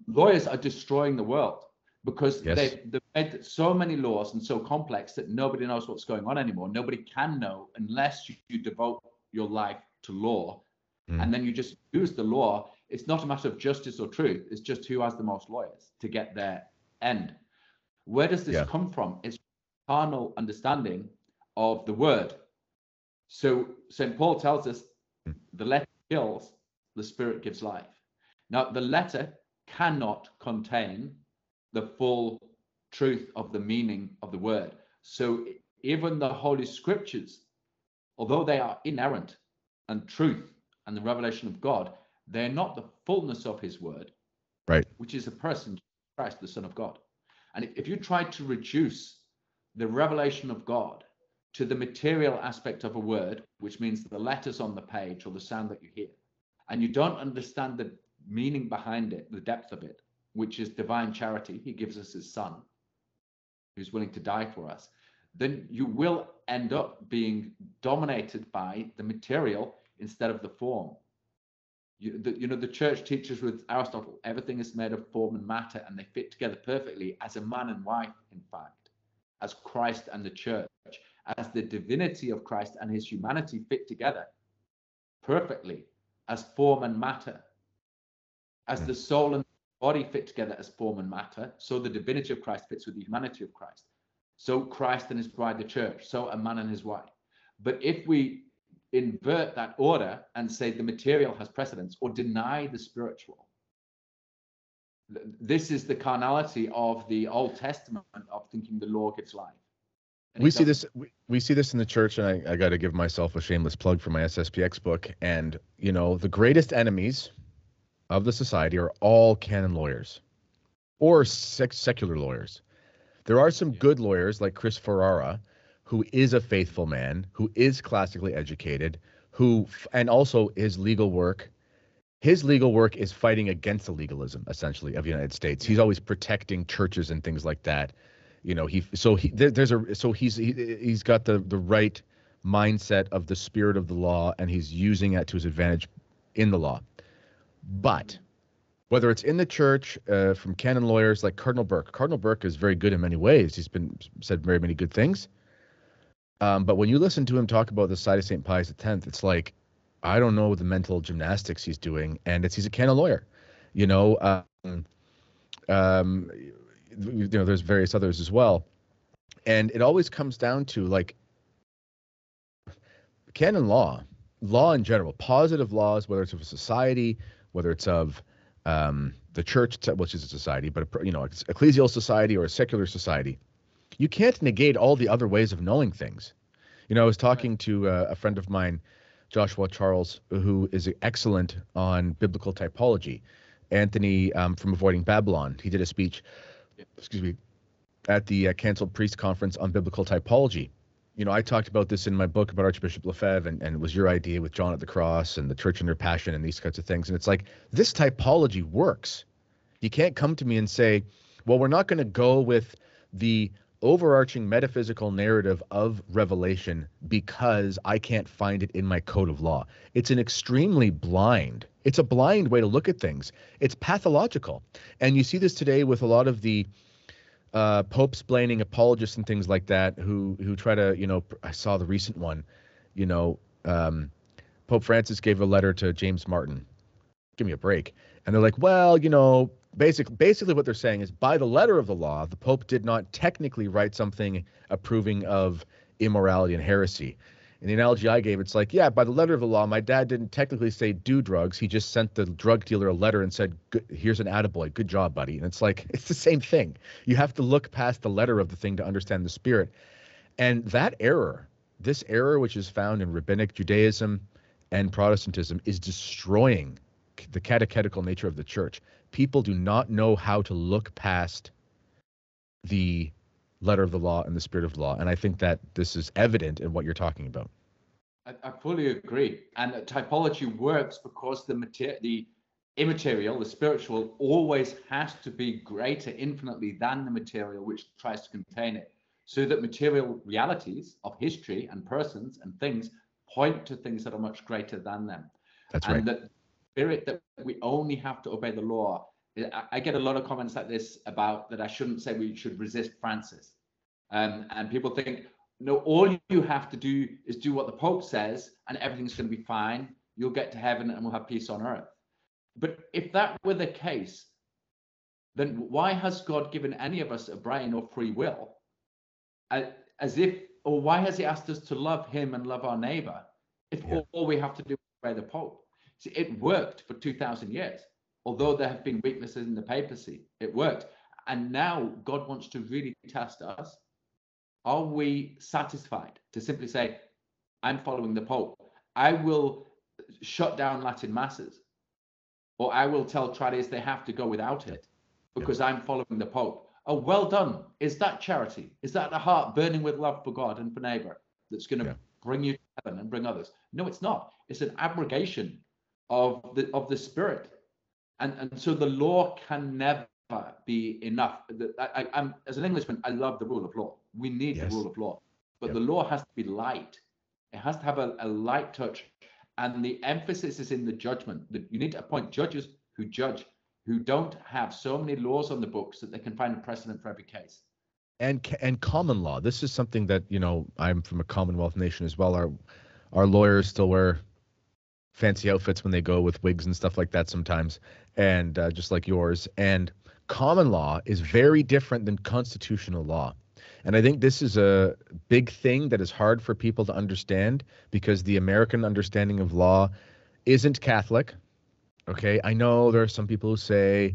[SPEAKER 2] lawyers are destroying the world because yes. they've, they've made so many laws and so complex that nobody knows what's going on anymore. Nobody can know unless you, you devote your life to law mm. and then you just use the law. It's not a matter of justice or truth, it's just who has the most lawyers to get their end. Where does this yeah. come from? It's carnal understanding of the word. So St. Paul tells us mm. the letter kills, the spirit gives life. Now, the letter cannot contain the full truth of the meaning of the word. So even the Holy Scriptures, although they are inerrant and truth and the revelation of God, they're not the fullness of his word,
[SPEAKER 1] right?
[SPEAKER 2] Which is a person, Christ, the Son of God. And if you try to reduce the revelation of God to the material aspect of a word, which means the letters on the page or the sound that you hear, and you don't understand the meaning behind it, the depth of it, which is divine charity, he gives us his son, who's willing to die for us, then you will end up being dominated by the material instead of the form. You, the, you know, the church teaches with Aristotle, everything is made of form and matter, and they fit together perfectly as a man and wife, in fact, as Christ and the church, as the divinity of Christ and his humanity fit together perfectly as form and matter, as the hmm. soul and body fit together as form and matter, so the divinity of Christ fits with the humanity of Christ. So Christ and his bride, the church, so a man and his wife. But if we invert that order and say the material has precedence or deny the spiritual, this is the carnality of the Old Testament of thinking the law gives life.
[SPEAKER 1] And we see this we, we see this in the church and I, I got to give myself a shameless plug for my SSPX book and you know the greatest enemies of the society are all canon lawyers or sec- secular lawyers. There are some good lawyers like Chris Ferrara, who is a faithful man, who is classically educated, who, and also his legal work. His legal work is fighting against the legalism, essentially, of the United States. He's always protecting churches and things like that. You know, he so he there, there's a so he's he, he's got the the right mindset of the spirit of the law, and he's using it to his advantage in the law. But whether it's in the church uh, from canon lawyers like Cardinal Burke, Cardinal Burke is very good in many ways. He's been said very many good things. Um, but when you listen to him talk about the side of St. Pius X, it's like I don't know the mental gymnastics he's doing, and it's he's a canon lawyer. You know, um, um, you know, there's various others as well, and it always comes down to like canon law, law in general, positive laws, whether it's of a society, whether it's of um, the church, which is a society, but a, you know, ecclesial society or a secular society, you can't negate all the other ways of knowing things. You know, I was talking to uh, a friend of mine, Joshua Charles, who is excellent on biblical typology. Anthony um, from Avoiding Babylon, he did a speech, excuse me, at the uh, Canceled Priest Conference on biblical typology you know, I talked about this in my book about Archbishop Lefebvre, and, and it was your idea with John at the Cross and the Church and under Passion and these kinds of things. And it's like this typology works. You can't come to me and say, well, we're not going to go with the overarching metaphysical narrative of Revelation because I can't find it in my code of law. It's an extremely blind, it's a blind way to look at things. It's pathological. And you see this today with a lot of the uh, Pope's blaming apologists and things like that who who try to you know I saw the recent one, you know, um, Pope Francis gave a letter to James Martin. Give me a break. And they're like, well, you know, basic basically what they're saying is by the letter of the law, the Pope did not technically write something approving of immorality and heresy. And the analogy I gave, it's like, yeah, by the letter of the law, my dad didn't technically say do drugs. He just sent the drug dealer a letter and said, here's an attaboy. Good job, buddy. And it's like, [LAUGHS] it's the same thing. You have to look past the letter of the thing to understand the spirit. And that error, this error, which is found in rabbinic Judaism and Protestantism, is destroying the catechetical nature of the church. People do not know how to look past the letter of the law and the spirit of the law. And I think that this is evident in what you're talking about.
[SPEAKER 2] I, I fully agree. And typology works because the material, the immaterial, the spiritual, always has to be greater infinitely than the material which tries to contain it. So that material realities of history and persons and things point to things that are much greater than them.
[SPEAKER 1] That's
[SPEAKER 2] and
[SPEAKER 1] right.
[SPEAKER 2] that spirit that we only have to obey the law. I, get a lot of comments like this about that I shouldn't say we should resist Francis. Um, and people think, no, all you have to do is do what the Pope says and everything's going to be fine. You'll get to heaven and we'll have peace on earth. But if that were the case, then why has God given any of us a brain or free will? As if, or why has He asked us to love Him and love our neighbor if
[SPEAKER 1] Yeah.
[SPEAKER 2] all, all we have to do is obey the Pope? See, it worked for 2,000 years. Although there have been weaknesses in the papacy, it worked. And now God wants to really test us. Are we satisfied to simply say, I'm following the Pope? I will shut down Latin masses, or I will tell tradies they have to go without it because I'm following the Pope. Oh, well done. Is that charity? Is that the heart burning with love for God and for neighbor that's going to
[SPEAKER 1] Yeah.
[SPEAKER 2] bring you to heaven and bring others? No, it's not. It's an abrogation of the of the spirit, and and so the law can never be enough. I, am as an Englishman, I love the rule of law. We need
[SPEAKER 1] Yes.
[SPEAKER 2] the rule of law, but
[SPEAKER 1] Yep.
[SPEAKER 2] the law has to be light. It has to have a, a light touch, and the emphasis is in the judgment. That you need to appoint judges who judge, who don't have so many laws on the books that they can find a precedent for every case.
[SPEAKER 1] and and common law. This is something that you know I'm from a Commonwealth nation as well. Our our lawyers still wear fancy outfits when they go with wigs and stuff like that sometimes, and uh, just like yours. And common law is very different than constitutional law. And I think this is a big thing that is hard for people to understand because the American understanding of law isn't Catholic. Okay, I know there are some people who say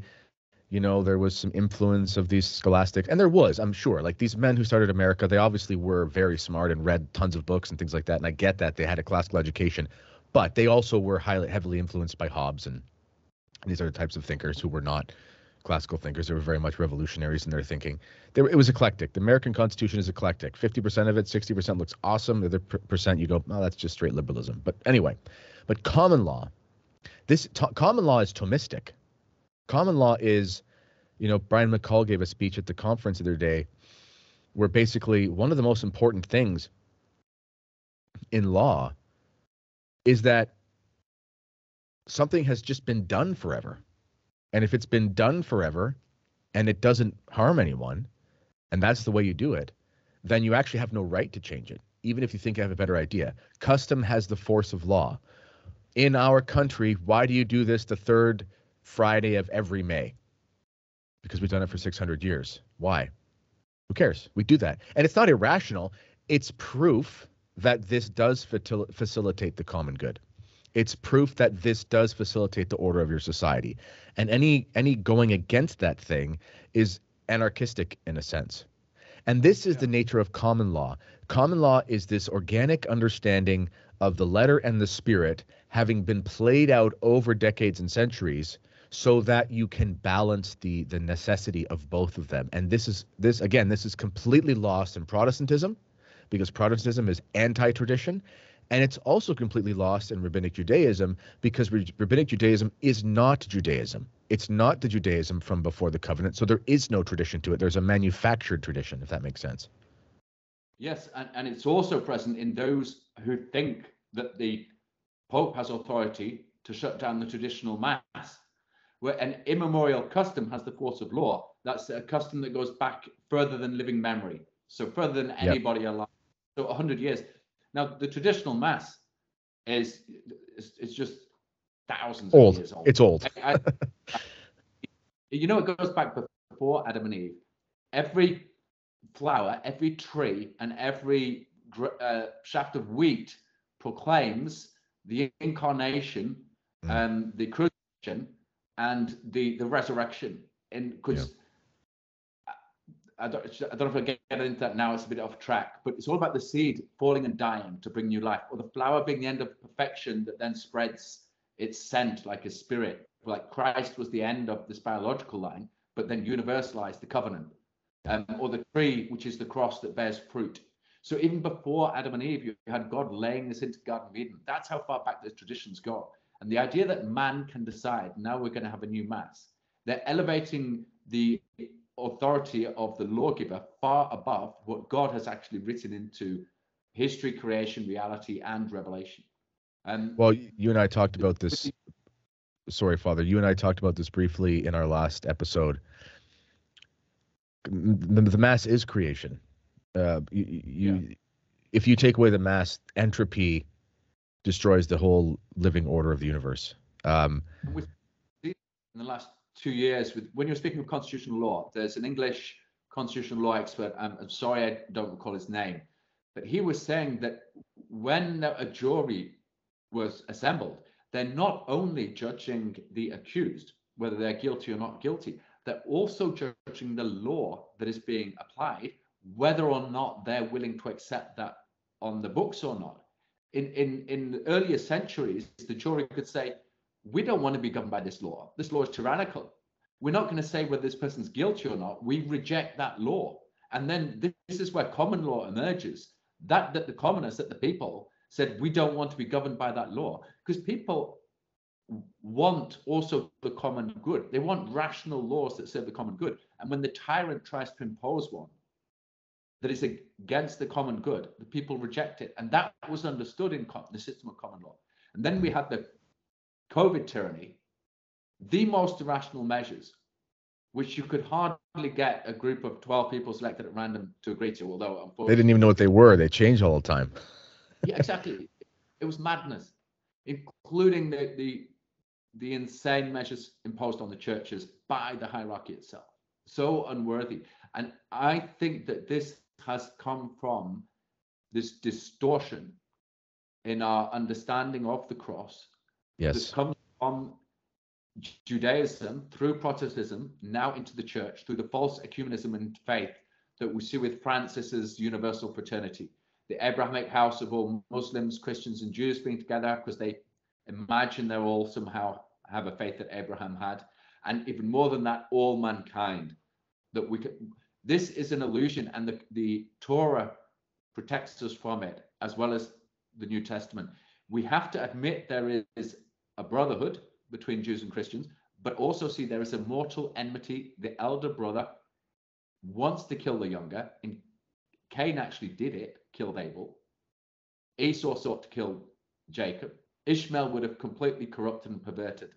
[SPEAKER 1] you know there was some influence of these scholastics and there was i'm sure like these men who started america they obviously were very smart and read tons of books and things like that and i get that they had a classical education but they also were highly heavily influenced by hobbes and these other types of thinkers who were not classical thinkers. They were very much revolutionaries in their thinking. Were, it was eclectic. The american constitution is eclectic. 50% of it 60% looks awesome. The other percent you go oh that's just straight liberalism. But anyway but common law this common law is Thomistic. Common law is, you know, Brian McCall gave a speech at the conference the other day where basically one of the most important things in law is that something has just been done forever. And if it's been done forever and it doesn't harm anyone, and that's the way you do it, then you actually have no right to change it, even if you think you have a better idea. Custom has the force of law in our country, why do you do this the third Friday of every May? Because we've done it for 600 years. Why? Who cares? We do that. And it's not irrational. It's proof that this does fatil- facilitate the common good. It's proof that this does facilitate the order of your society. And any any going against that thing is anarchistic in a sense. And this is the nature of common law. Common law is this organic understanding of the letter and the spirit having been played out over decades and centuries so that you can balance the the necessity of both of them. And this is this again, this is completely lost in Protestantism because Protestantism is anti-tradition and it's also completely lost in rabbinic Judaism because rabbinic Judaism is not Judaism. It's not the Judaism from before the covenant. So there is no tradition to it. There's a manufactured tradition, if that makes sense.
[SPEAKER 2] Yes, and, and it's also present in those who think that the Pope has authority to shut down the traditional mass, where an immemorial custom has the force of law. That's a custom that goes back further than living memory, so further than anybody alive. So 100 years. Now, the traditional mass is it's, it's just thousands
[SPEAKER 1] Old.
[SPEAKER 2] of years old.
[SPEAKER 1] It's old.
[SPEAKER 2] I, I, [LAUGHS] you know, it goes back before Adam and Eve. Every flower, every tree, and every uh, shaft of wheat proclaims the incarnation,
[SPEAKER 1] Mm.
[SPEAKER 2] um, the crucifixion, and the the resurrection. And because I don't, I don't know if I get into that now. It's a bit off track, but it's all about the seed falling and dying to bring new life, or the flower being the end of perfection that then spreads its scent like a spirit. Like Christ was the end of this biological line, but then universalized the covenant. Um, or the tree, which is the cross that bears fruit. So even before Adam and Eve, you had God laying this into Garden of Eden. That's how far back those traditions go. And the idea that man can decide now we're going to have a new mass, they're elevating the authority of the lawgiver far above what God has actually written into history, creation, reality, and revelation.
[SPEAKER 1] And well, you and I talked about this. [LAUGHS] Sorry, Father. You and I talked about this briefly in our last episode. The, the mass is creation. Uh, you, you yeah. if you take away the mass, entropy destroys the whole living order of the universe. Um,
[SPEAKER 2] in the last two years, with when you're speaking of constitutional law, there's an English constitutional law expert. I'm, sorry, I don't recall his name, but he was saying that when a jury was assembled, they're not only judging the accused, whether they're guilty or not guilty, they're also judging the law that is being applied, whether or not they're willing to accept that on the books or not. In, in, in earlier centuries, the jury could say, we don't want to be governed by this law. This law is tyrannical. We're not going to say whether this person's guilty or not. We reject that law. And then this is where common law emerges. That that the commoners, that the people said we don't want to be governed by that law because people want also the common good. They want rational laws that serve the common good. And when the tyrant tries to impose one that is against the common good, the people reject it. And that was understood in the system of common law. And then we had the COVID tyranny, the most irrational measures, which you could hardly get a group of 12 people selected at random to agree to, although
[SPEAKER 1] unfortunately. They didn't even know what they were. They changed all the time.
[SPEAKER 2] yeah, exactly. It was madness, including the, the the insane measures imposed on the churches by the hierarchy itself. So unworthy. And I think that this has come from this distortion in our understanding of the cross.
[SPEAKER 1] Yes. This
[SPEAKER 2] comes from Judaism through Protestantism now into the church through the false ecumenism and faith that we see with Francis's universal fraternity, the Abrahamic house of all Muslims, Christians, and Jews being together because they imagine they're all somehow have a faith that Abraham had, and even more than that, all mankind. That we. This is an illusion, and the the Torah protects us from it, as well as the New Testament. We have to admit there is a brotherhood between Jews and Christians, but also see there is a mortal enmity. The elder brother wants to kill the younger, and Cain actually did it, killed Abel. Esau sought to kill Jacob. Ishmael would have completely corrupted and perverted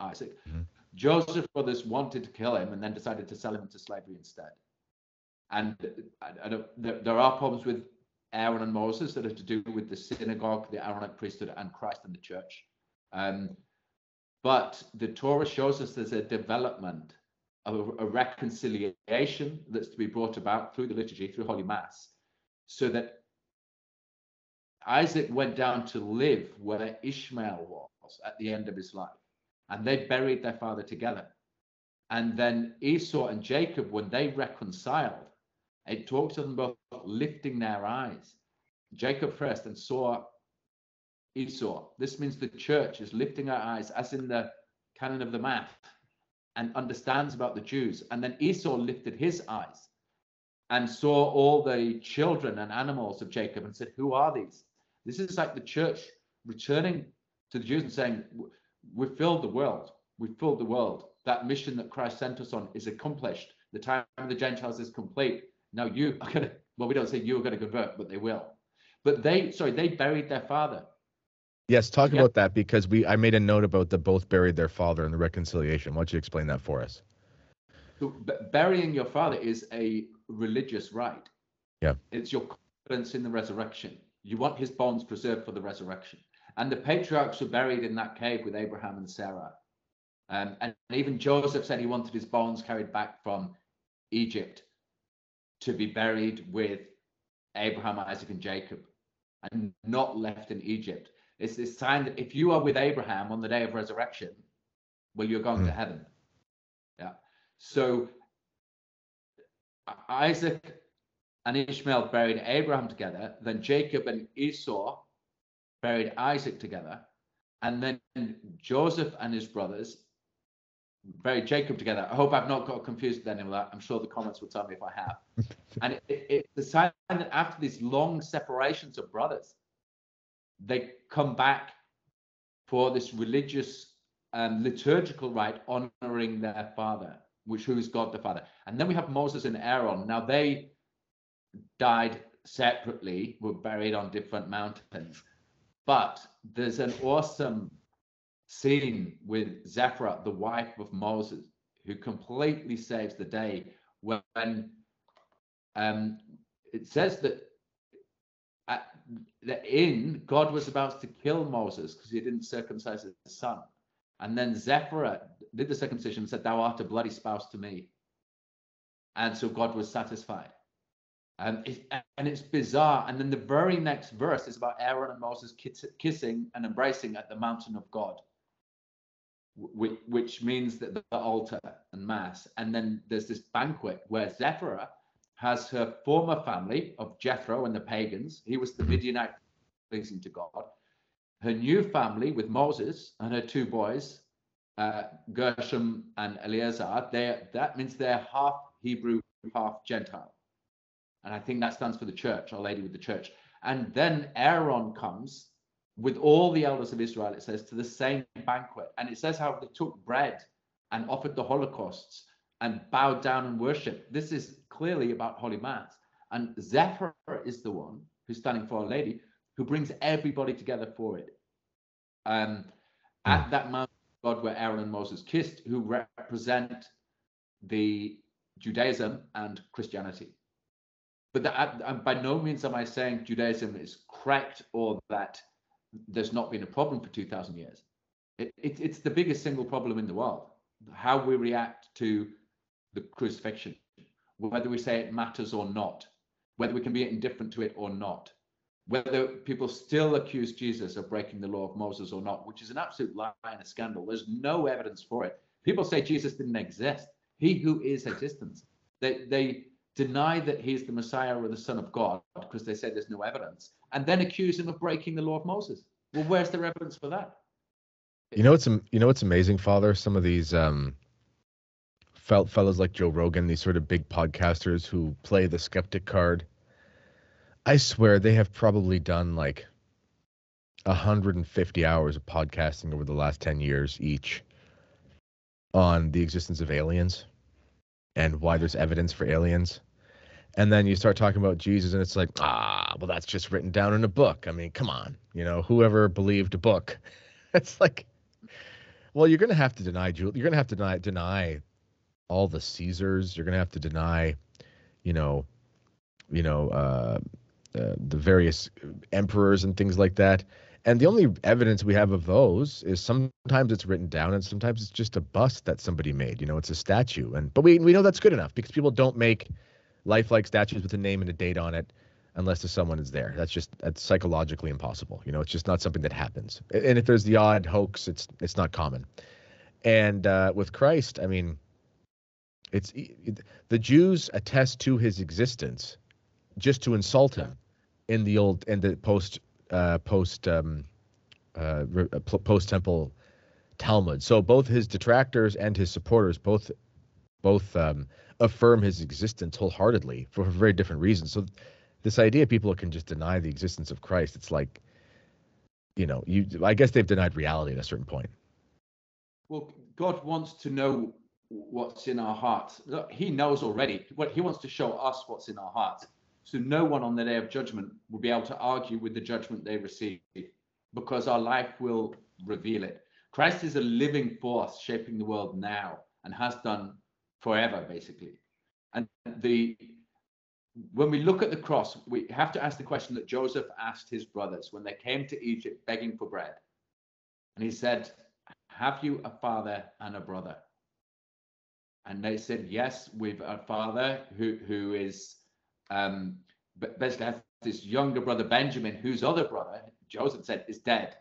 [SPEAKER 2] Isaac. Mm-hmm. Joseph brothers wanted to kill him and then decided to sell him into slavery instead. And I, I there, there, are problems with Aaron and Moses that have to do with the synagogue, the Aaronic priesthood, and Christ and the church. Um, but the Torah shows us there's a development of a reconciliation that's to be brought about through the liturgy, through Holy Mass, so that Isaac went down to live where Ishmael was at the end of his life. And they buried their father together. And then Esau and Jacob, when they reconciled, it talks of them both lifting their eyes. Jacob first and saw Esau. This means the church is lifting her eyes, as in the canon of the math, and understands about the Jews. And then Esau lifted his eyes and saw all the children and animals of Jacob and said, Who are these? This is like the church returning to the Jews and saying, We've filled the world. We've filled the world. That mission that Christ sent us on is accomplished. The time of the Gentiles is complete. Now you are going to, well, we don't say you are going to convert, but they will. But they, sorry, they buried their father.
[SPEAKER 1] Yes, talk yeah. about that because we I made a note about the both buried their father in the reconciliation. Why don't you explain that for us?
[SPEAKER 2] So, burying your father is a religious rite.
[SPEAKER 1] Yeah.
[SPEAKER 2] It's your confidence in the resurrection. You want his bones preserved for the resurrection. And the patriarchs were buried in that cave with Abraham and Sarah. Um, and even Joseph said he wanted his bones carried back from Egypt to be buried with Abraham, Isaac, and Jacob and not left in Egypt. It's this sign that if you are with Abraham on the day of resurrection, well, you're going mm. to hmm. heaven. Yeah. So Isaac and Ishmael buried Abraham together, then Jacob and Esau buried Isaac together, and then Joseph and his brothers buried Jacob together. I hope I've not got confused with any of that. I'm sure the comments will tell me if I have. [LAUGHS] and it, it, it's a sign that after these long separations of brothers, they come back for this religious and liturgical rite honoring their father, which who is God the Father. And then we have Moses and Aaron. Now they died separately, were buried on different mountains. But there's an awesome scene with Zipporah, the wife of Moses, who completely saves the day when um, it says that at the inn, God was about to kill Moses because he didn't circumcise his son. And then Zipporah did the circumcision and said, Thou art a bloody spouse to me. And so God was satisfied. It, and it's bizarre. And then the very next verse is about Aaron and Moses kiss, kissing and embracing at the mountain of God, which, which means that the altar and mass. And then there's this banquet where Zipporah has her former family of Jethro and the pagans. He was the Midianite pleasing to God. Her new family with Moses and her two boys, uh, Gershom and Eleazar. They that means they're half Hebrew, half Gentile. And I think that stands for the church, Our Lady with the church. And then Aaron comes with all the elders of Israel, it says, to the same banquet. And it says how they took bread and offered the holocausts and bowed down and worshiped. This is clearly about Holy Mass. And Zipporah is the one who's standing for Our Lady who brings everybody together for it. Um, at hmm. that Mount God where Aaron and Moses kissed, who represent the Judaism and Christianity. But that, by no means am I saying Judaism is correct or that there's not been a problem for 2,000 years. It, it, it's the biggest single problem in the world, how we react to the crucifixion, whether we say it matters or not, whether we can be indifferent to it or not, whether people still accuse Jesus of breaking the law of Moses or not, which is an absolute lie and a scandal. There's no evidence for it. People say Jesus didn't exist. He who is existence. They, they deny that he's the Messiah or the Son of God because they say there's no evidence, and then accuse him of breaking the law of Moses. Well, where's the evidence for that?
[SPEAKER 1] You know what's you know what's amazing, Father. Some of these um, fellows like Joe Rogan, these sort of big podcasters who play the skeptic card. I swear they have probably done like 150 hours of podcasting over the last 10 years each on the existence of aliens and why there's evidence for aliens. And then you start talking about Jesus, and it's like, ah, well, that's just written down in a book. I mean, come on, you know, whoever believed a book, [LAUGHS] it's like, well, you're going to have to deny, you're going to have to deny, deny all the Caesars. You're going to have to deny, you know, you know, uh, uh, the various emperors and things like that. And the only evidence we have of those is sometimes it's written down and sometimes it's just a bust that somebody made. You know, it's a statue. And but we we know that's good enough because people don't make lifelike statues with a name and a date on it unless someone is there. That's just that's psychologically impossible. You know, it's just not something that happens. And if there's the odd hoax, it's it's not common. And uh, with Christ, I mean, it's the Jews attest to his existence just to insult him in the old in the post uh, post um, uh, uh post temple Talmud. So both his detractors and his supporters both both um, affirm his existence wholeheartedly for very different reasons. So this idea people can just deny the existence of Christ, it's like, you know, you I guess they've denied reality at a certain point.
[SPEAKER 2] Well, God wants to know what's in our hearts. Look, he knows already. What he wants to show us what's in our hearts. So no one on the day of judgment will be able to argue with the judgment they receive because our life will reveal it. Christ is a living force shaping the world now and has done forever, basically. And the when we look at the cross, we have to ask the question that Joseph asked his brothers when they came to Egypt begging for bread. And he said, Have you a father and a brother? And they said, Yes, we've a father who who is um, basically has this younger brother Benjamin, whose other brother Joseph said is dead.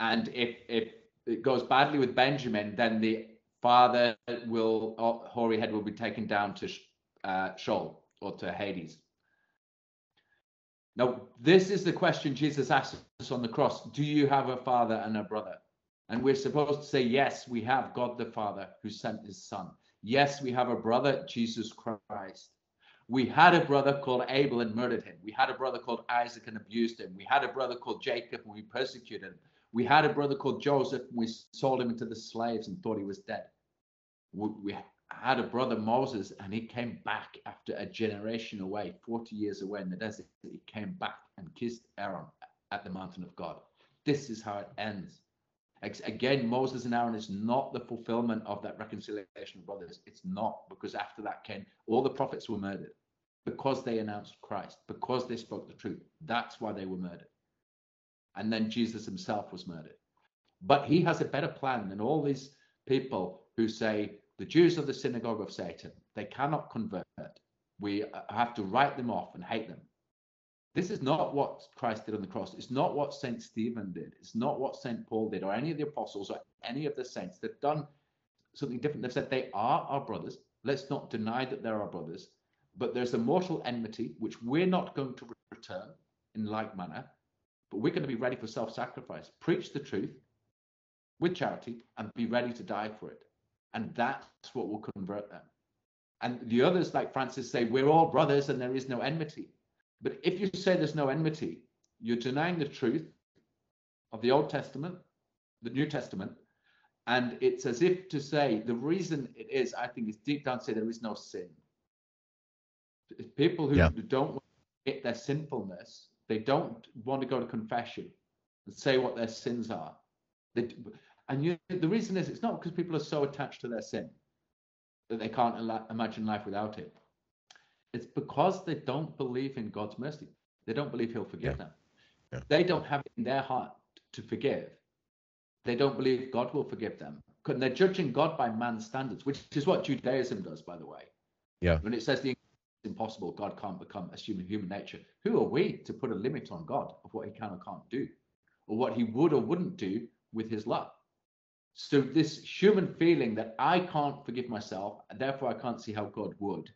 [SPEAKER 2] And if if it goes badly with Benjamin, then the father will hoary head will be taken down to uh, Sheol or to Hades. Now, this is the question Jesus asked us on the cross: Do you have a father and a brother? And we're supposed to say, Yes, we have God the Father who sent His Son. Yes, we have a brother, Jesus Christ. We had a brother called Abel and murdered him. We had a brother called Isaac and abused him. We had a brother called Jacob and we persecuted him. We had a brother called Joseph, and we sold him into the slaves and thought he was dead. We, had a brother Moses, and he came back after a generation away, 40 years away in the desert. He came back and kissed Aaron at the mountain of God. This is how it ends. Again, Moses and Aaron is not the fulfillment of that reconciliation of brothers. It's not because after that came all the prophets were murdered because they announced Christ, because they spoke the truth. That's why they were murdered. And then Jesus himself was murdered. But he has a better plan than all these people who say the Jews are the synagogue of Satan. They cannot convert. We uh, have to write them off and hate them. This is not what Christ did on the cross. It's not what St. Stephen did. It's not what St. Paul did or any of the apostles or any of the saints. They've done something different. They've said they are our brothers. Let's not deny that they're our brothers. But there's a mortal enmity, which we're not going to return in like manner. But we're going to be ready for self sacrifice. Preach the truth with charity and be ready to die for it. And that's what will convert them. And the others, like Francis, say, we're all brothers and there is no enmity. But if you say there's no enmity, you're denying the truth of the Old Testament, the New Testament, and it's as if to say the reason it is, I think, is deep down say there is no sin. People who yeah. don't get their sinfulness, they don't want to go to confession and say what their sins are. They, and you, the reason is it's not because people are so attached to their sin that they can't imagine life without it. It's because they don't believe in God's mercy. They don't believe He'll forgive yeah. them. Yeah. They don't have it in their heart to forgive. They don't believe God will forgive them. And they're judging God by man's standards, which is what Judaism does, by the way.
[SPEAKER 1] Yeah.
[SPEAKER 2] When it says the impossible, God can't become assuming human nature. Who are we to put a limit on God of what He can or can't do, or what He would or wouldn't do with His love? So this human feeling that I can't forgive myself, and therefore I can't see how God would,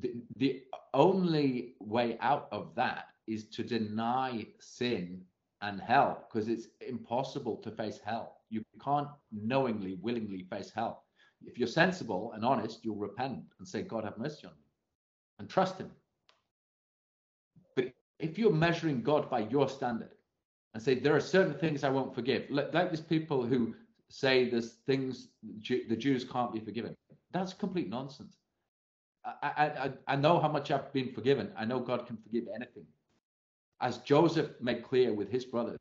[SPEAKER 2] the, the only way out of that is to deny sin and hell because it's impossible to face hell. You can't knowingly, willingly face hell. If you're sensible and honest, you'll repent and say, God, have mercy on me and trust Him. But if you're measuring God by your standard and say, there are certain things I won't forgive, like, like these people who say there's things the Jews can't be forgiven, that's complete nonsense. I, I, I know how much I've been forgiven. I know God can forgive anything. As Joseph made clear with his brothers,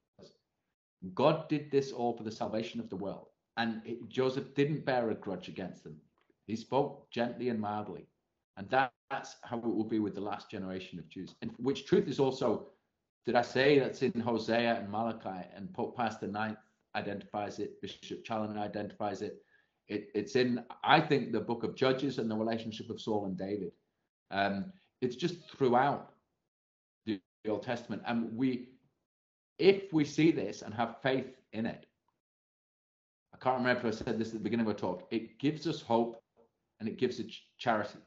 [SPEAKER 2] God did this all for the salvation of the world. And it, Joseph didn't bear a grudge against them. He spoke gently and mildly. And that, that's how it will be with the last generation of Jews. And which truth is also, did I say that's in Hosea and Malachi, and Pope Pius IX identifies it, Bishop Challoner identifies it, it, it's in, I think, the book of Judges and the relationship of Saul and David. Um, it's just throughout the, the Old Testament. And we, if we see this and have faith in it, I can't remember if I said this at the beginning of our talk, it gives us hope and it gives us charity.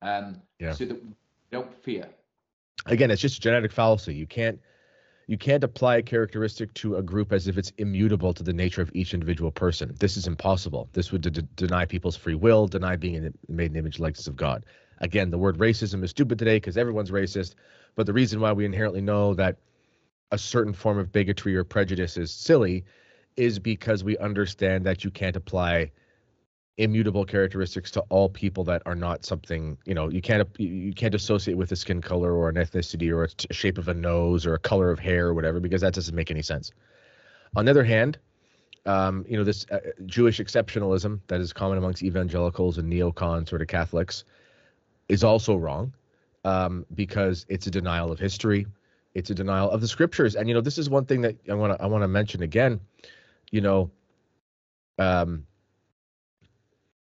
[SPEAKER 2] Um, yeah. So that we don't fear.
[SPEAKER 1] Again, it's just a genetic fallacy. You can't you can't apply a characteristic to a group as if it's immutable to the nature of each individual person. This is impossible. This would de- deny people's free will, deny being in, made in image likeness of God. Again, the word racism is stupid today because everyone's racist. But the reason why we inherently know that a certain form of bigotry or prejudice is silly is because we understand that you can't apply immutable characteristics to all people that are not something you know you can't you can't associate with a skin color or an ethnicity or a shape of a nose or a color of hair or whatever because that doesn't make any sense. On the other hand um, you know this uh, jewish exceptionalism that is common amongst evangelicals and neocon sort of catholics is also wrong um, because it's a denial of history. It's a denial of the scriptures. And you know this is one thing that i want to i want to mention again. You know um,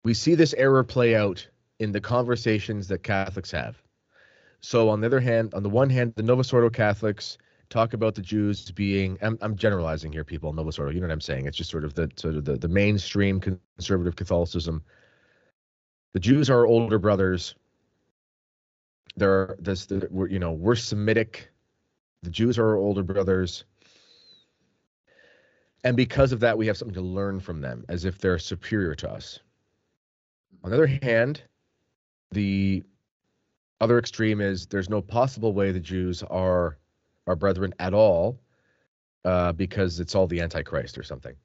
[SPEAKER 1] we see this error play out in the conversations that Catholics have. So, on the other hand, on the one hand, the Novus Catholics talk about the Jews being. I'm, I'm generalizing here, people. Novus Ordo, you know what I'm saying? It's just sort of the sort of the, the mainstream conservative Catholicism. The Jews are older brothers. They're this, the, we're, you know, we're Semitic. The Jews are our older brothers. And because of that, we have something to learn from them, as if they're superior to us. On the other hand, the other extreme is there's no possible way the Jews are our brethren at all. uh, because it's all the Antichrist or something.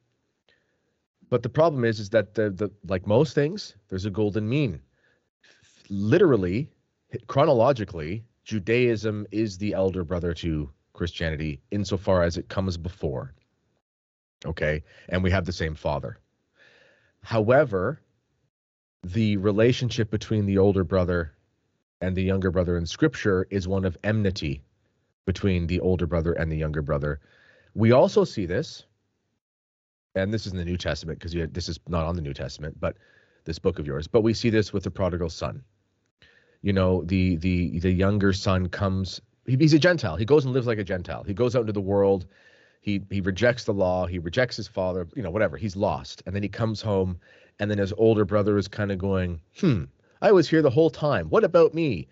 [SPEAKER 1] But the problem is, is that the, the like most things, there's a golden mean. Literally, chronologically, Judaism is the elder brother to Christianity insofar as it comes before. Okay, and we have the same father. However, the relationship between the older brother and the younger brother in Scripture is one of enmity between the older brother and the younger brother. We also see this and this is in the New Testament because this is not on the New Testament, but this book of yours. But we see this with the prodigal son. You know, the the the younger son comes. He, he's a Gentile. He goes and lives like a Gentile. He goes out into the world. He he rejects the law. He rejects his father. You know, whatever. He's lost, and then he comes home, and then his older brother is kind of going, "Hmm, I was here the whole time. What about me?"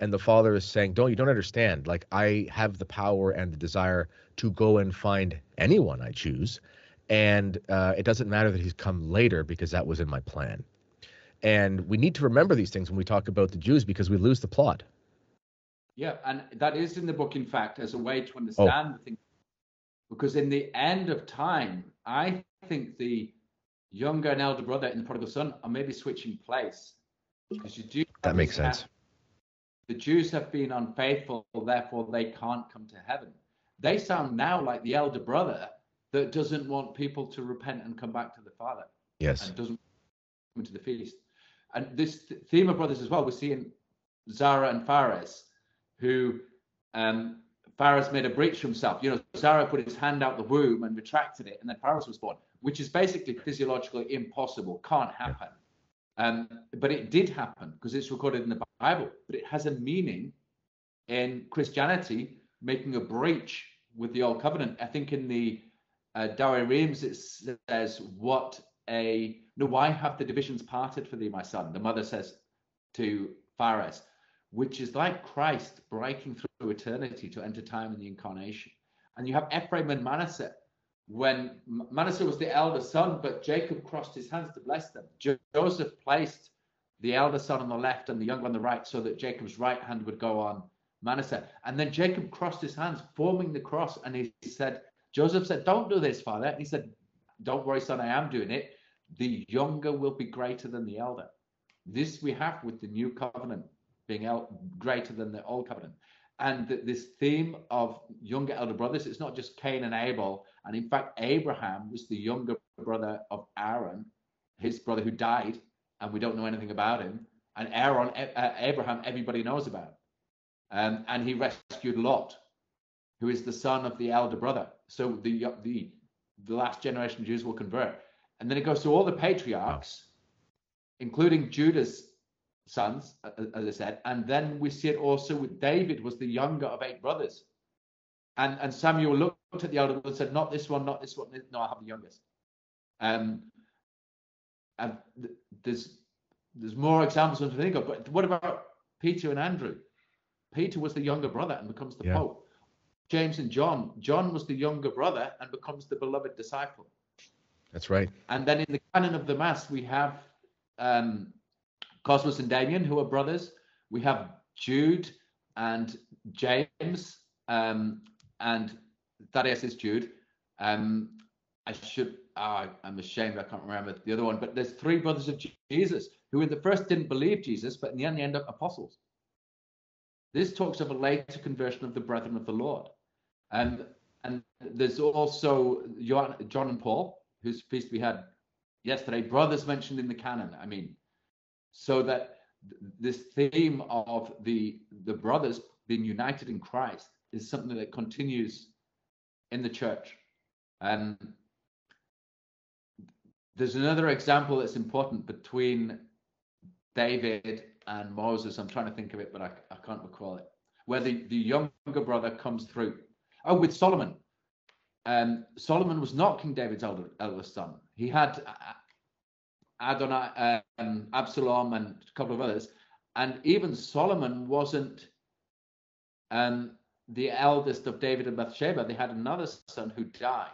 [SPEAKER 1] And the father is saying, "Don't you don't understand? Like I have the power and the desire to go and find anyone I choose." and uh, it doesn't matter that he's come later because that was in my plan. And we need to remember these things when we talk about the Jews because we lose the plot.
[SPEAKER 2] Yeah, and that is in the book, in fact, as a way to understand oh. the thing. Because in the end of time, I think the younger and elder brother in the prodigal son are maybe switching place. Because you do
[SPEAKER 1] that makes sense.
[SPEAKER 2] Have, the Jews have been unfaithful, therefore they can't come to heaven. They sound now like the elder brother that doesn't want people to repent and come back to the Father.
[SPEAKER 1] Yes.
[SPEAKER 2] And doesn't come to the feast. And this theme of brothers as well, we're seeing Zara and Phares, who um, Phares made a breach for himself. You know, Zara put his hand out the womb and retracted it, and then Phares was born, which is basically physiologically impossible, can't happen. Um, but it did happen because it's recorded in the Bible. But it has a meaning in Christianity, making a breach with the old covenant. I think in the uh, Douay-Rheims, it says, What a, no, why have the divisions parted for thee, my son? The mother says to Phares, which is like Christ breaking through eternity to enter time in the incarnation. And you have Ephraim and Manasseh. When Manasseh was the elder son, but Jacob crossed his hands to bless them. Joseph placed the elder son on the left and the younger on the right so that Jacob's right hand would go on Manasseh. And then Jacob crossed his hands, forming the cross, and he said, Joseph said, Don't do this, father. And he said, Don't worry, son, I am doing it. The younger will be greater than the elder. This we have with the new covenant being greater than the old covenant. And th- this theme of younger elder brothers, it's not just Cain and Abel. And in fact, Abraham was the younger brother of Haran, his brother who died, and we don't know anything about him. And Haran, Abraham, everybody knows about. Um, and he rescued Lot, who is the son of the elder brother. So the the the last generation of Jews will convert, and then it goes to all the patriarchs, including Judah's sons, as I said, and then we see it also with David was the younger of eight brothers, and and Samuel looked at the elder and said, "Not this one, not this one. No, I have the youngest." Um, and there's there's more examples to think of, but what about Peter and Andrew? Peter was the younger brother and becomes the yeah. pope. James and John. John was the younger brother and becomes the beloved disciple.
[SPEAKER 1] That's right.
[SPEAKER 2] And then in the canon of the Mass, we have um, Cosmas and Damian, who are brothers. We have Jude and James, um, and Thaddeus is Jude. Um, I should, oh, I'm ashamed I can't remember the other one, but there's three brothers of Jesus who in the first didn't believe Jesus, but in the end end up apostles. This talks of a later conversion of the brethren of the Lord. And and there's also John and Paul, whose feast we had yesterday, brothers mentioned in the canon. I mean, so that this theme of the the brothers being united in Christ is something that continues in the church. And there's another example that's important between David and Moses. I'm trying to think of it, but I, I can't recall it. Where the, the younger brother comes through Oh, with Solomon. Um, Solomon was not King David's elder, eldest son. He had Adonijah, um, Absalom, and a couple of others. And even Solomon wasn't um, the eldest of David and Bathsheba. They had another son who died.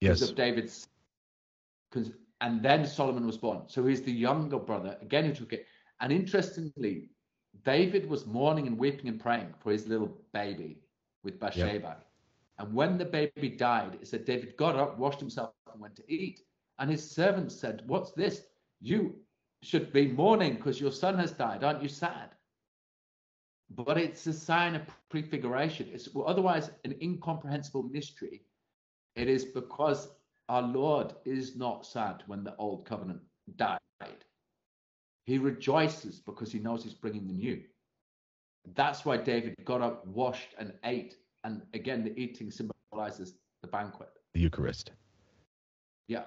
[SPEAKER 1] Yes.
[SPEAKER 2] Of David's. And then Solomon was born. So he's the younger brother, again, who took it. And interestingly, David was mourning and weeping and praying for his little baby with Bathsheba. Yep. And when the baby died, it said David got up, washed himself, and went to eat. And his servants said, What's this? You should be mourning because your son has died. Aren't you sad? But it's a sign of prefiguration. It's otherwise an incomprehensible mystery. It is because our Lord is not sad when the old covenant died. He rejoices because he knows he's bringing the new. That's why David got up, washed, and ate. And again, the eating symbolizes the banquet,
[SPEAKER 1] the Eucharist.
[SPEAKER 2] Yeah.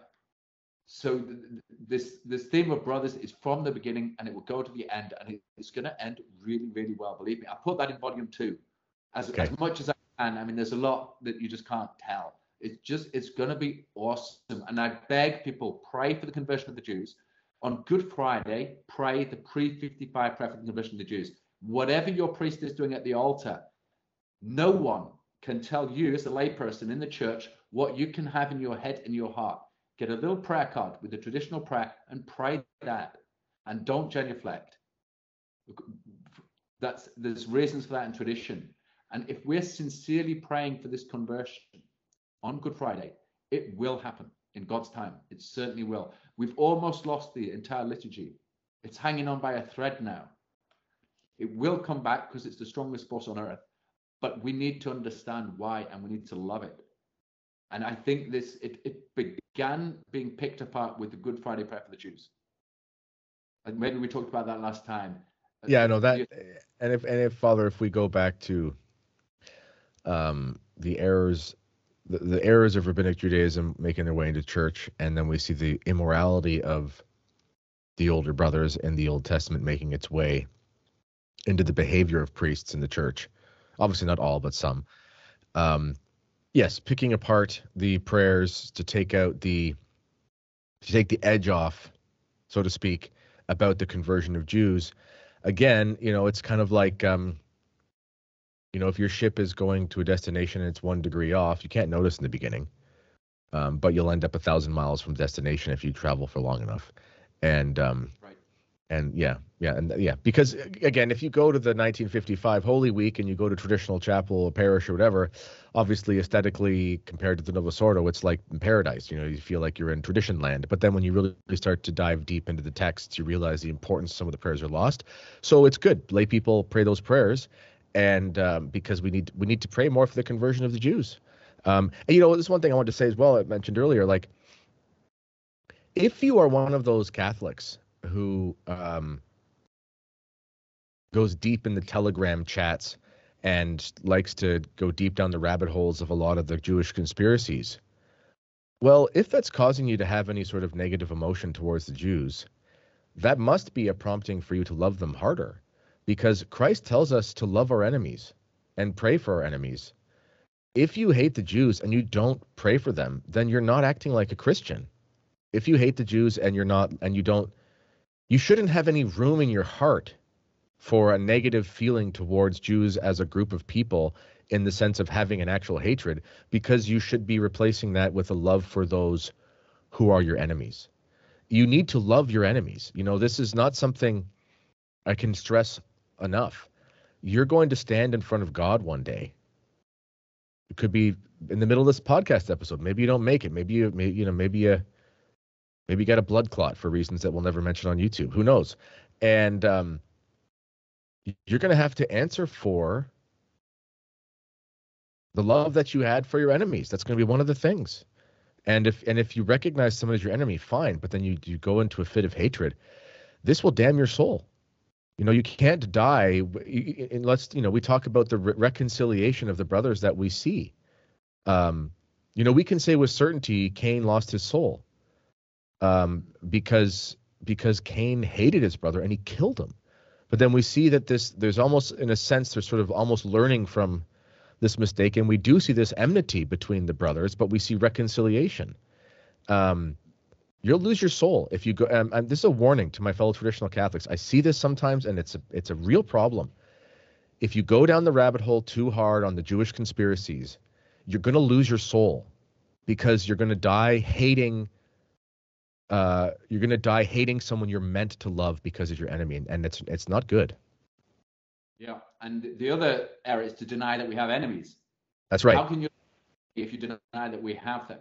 [SPEAKER 2] So th- this this theme of brothers is from the beginning, and it will go to the end, and it's going to end really, really well. Believe me, I put that in volume two, as okay. as much as I can. I mean, there's a lot that you just can't tell. It's just it's going to be awesome, and I beg people pray for the conversion of the Jews on Good Friday. Pray the pre-55 prayer for the conversion of the Jews whatever your priest is doing at the altar, no one can tell you as a layperson in the church what you can have in your head and your heart. Get a little prayer card with the traditional prayer and pray that, and don't genuflect. That's there's reasons for that in tradition. And if we're sincerely praying for this conversion on Good Friday, it will happen in God's time. It certainly will. We've almost lost the entire liturgy. It's hanging on by a thread now. It will come back because it's the strongest force on earth, but we need to understand why and we need to love it. And I think this it, it began being picked apart with the Good Friday prayer for the Jews. And maybe we talked about that last time.
[SPEAKER 1] Yeah, no, that and if and if Father, if we go back to um the errors the, the errors of rabbinic Judaism making their way into church, and then we see the immorality of the older brothers in the Old Testament making its way into the behavior of priests in the church. Obviously, not all, but some. Um, yes, picking apart the prayers to take out the to take the edge off, so to speak, about the conversion of Jews. Again, you know, it's kind of like um, you know, if your ship is going to a destination and it's one degree off, you can't notice in the beginning, um, but you'll end up a thousand miles from destination if you travel for long enough. And um, and yeah, yeah, and yeah, because again, if you go to the 1955 Holy Week and you go to traditional chapel or parish or whatever, obviously aesthetically compared to the Novus Ordo, it's like paradise. You know, you feel like you're in tradition land. But then when you really start to dive deep into the texts, you realize the importance some of the prayers are lost. So it's good. Lay people pray those prayers, and um, because we need we need to pray more for the conversion of the Jews. Um, and you know, this one thing I wanted to say as well. I mentioned earlier, like if you are one of those Catholics who um, goes deep in the Telegram chats and likes to go deep down the rabbit holes of a lot of the Jewish conspiracies. Well, if that's causing you to have any sort of negative emotion towards the Jews, that must be a prompting for you to love them harder because Christ tells us to love our enemies and pray for our enemies. If you hate the Jews and you don't pray for them, then you're not acting like a Christian. If you hate the Jews and you're not and you don't you shouldn't have any room in your heart for a negative feeling towards Jews as a group of people in the sense of having an actual hatred, because you should be replacing that with a love for those who are your enemies. You need to love your enemies. You know, this is not something I can stress enough. You're going to stand in front of God one day. It could be in the middle of this podcast episode. Maybe you don't make it. Maybe you, you know, maybe you Maybe got a blood clot for reasons that we'll never mention on YouTube. Who knows? And um, you're going to have to answer for the love that you had for your enemies. That's going to be one of the things. And if and if you recognize someone as your enemy, fine. But then you you go into a fit of hatred. This will damn your soul. You know, you can't die unless you know. We talk about the re- reconciliation of the brothers that we see. Um, you know, we can say with certainty Cain lost his soul um, because because Cain hated his brother and he killed him. But then we see that this there's almost in a sense there's sort of almost learning from this mistake, and we do see this enmity between the brothers, but we see reconciliation. Um, you'll lose your soul if you go. Um, and this is a warning to my fellow traditional Catholics. I see this sometimes, and it's a it's a real problem. If you go down the rabbit hole too hard on the Jewish conspiracies, you're going to lose your soul because you're going to die hating uh, you're gonna die hating someone you're meant to love because of your enemy, and, and it's it's not good.
[SPEAKER 2] Yeah, and the other error is to deny that we have enemies.
[SPEAKER 1] That's right.
[SPEAKER 2] How can you if you deny that we have them.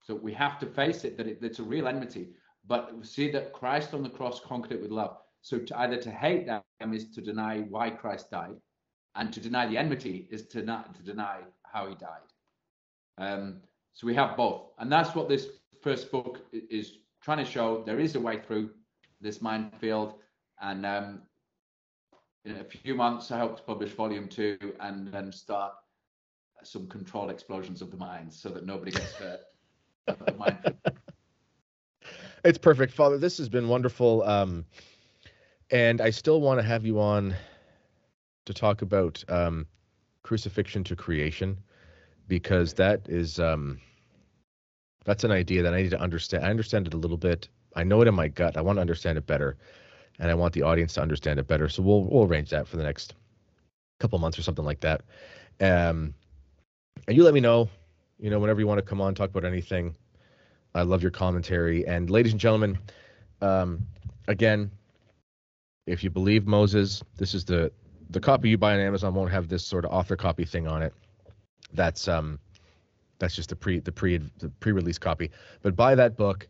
[SPEAKER 2] So we have to face it that it, it's a real enmity, but see that Christ on the cross conquered it with love. So to either to hate them is to deny why Christ died, and to deny the enmity is to not to deny how he died. Um, so we have both, and that's what this first book is trying to show. There is a way through this minefield, and um, in a few months, I hope to publish volume two and then start some controlled explosions of the mines so that nobody gets hurt. [LAUGHS]
[SPEAKER 1] it's perfect, Father. This has been wonderful, um, and I still want to have you on to talk about um, crucifixion to creation because that is um, that's an idea that I need to understand. I understand it a little bit. I know it in my gut. I want to understand it better and I want the audience to understand it better. So we'll we'll arrange that for the next couple months or something like that. Um, and you let me know, you know, whenever you want to come on talk about anything. I love your commentary. And ladies and gentlemen, um, again, if you believe Moses, this is the the copy you buy on Amazon won't have this sort of author copy thing on it. That's um that's just the pre the pre the pre-release copy. But buy that book.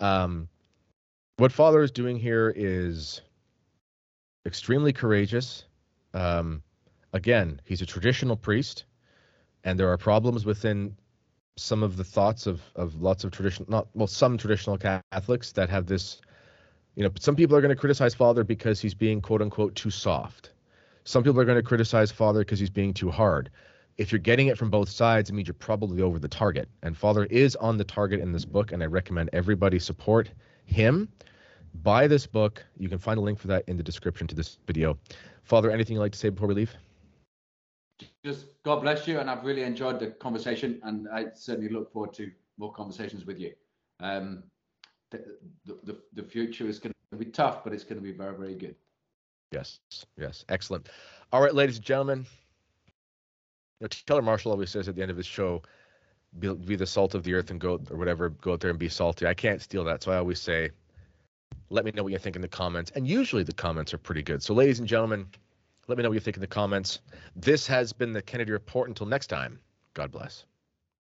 [SPEAKER 1] Um, what Father is doing here is extremely courageous. Um, again, he's a traditional priest, and there are problems within some of the thoughts of of lots of traditional, not well, some traditional Catholics that have this. You know, some people are going to criticize Father because he's being quote unquote too soft. Some people are going to criticize Father because he's being too hard. If you're getting it from both sides, it means you're probably over the target. And Father is on the target in this book, and I recommend everybody support him buy this book. You can find a link for that in the description to this video. Father, anything you'd like to say before we leave?
[SPEAKER 2] Just God bless you, and I've really enjoyed the conversation, and I certainly look forward to more conversations with you. Um, the, the, the future is going to be tough, but it's going to be very, very good.
[SPEAKER 1] Yes, yes, excellent. All right, ladies and gentlemen. You know, Taylor Marshall always says at the end of his show, be, be the salt of the earth and go or whatever, go out there and be salty. I can't steal that, so I always say, let me know what you think in the comments. And usually the comments are pretty good. So, ladies and gentlemen, let me know what you think in the comments. This has been the Kennedy Report. Until next time, God bless.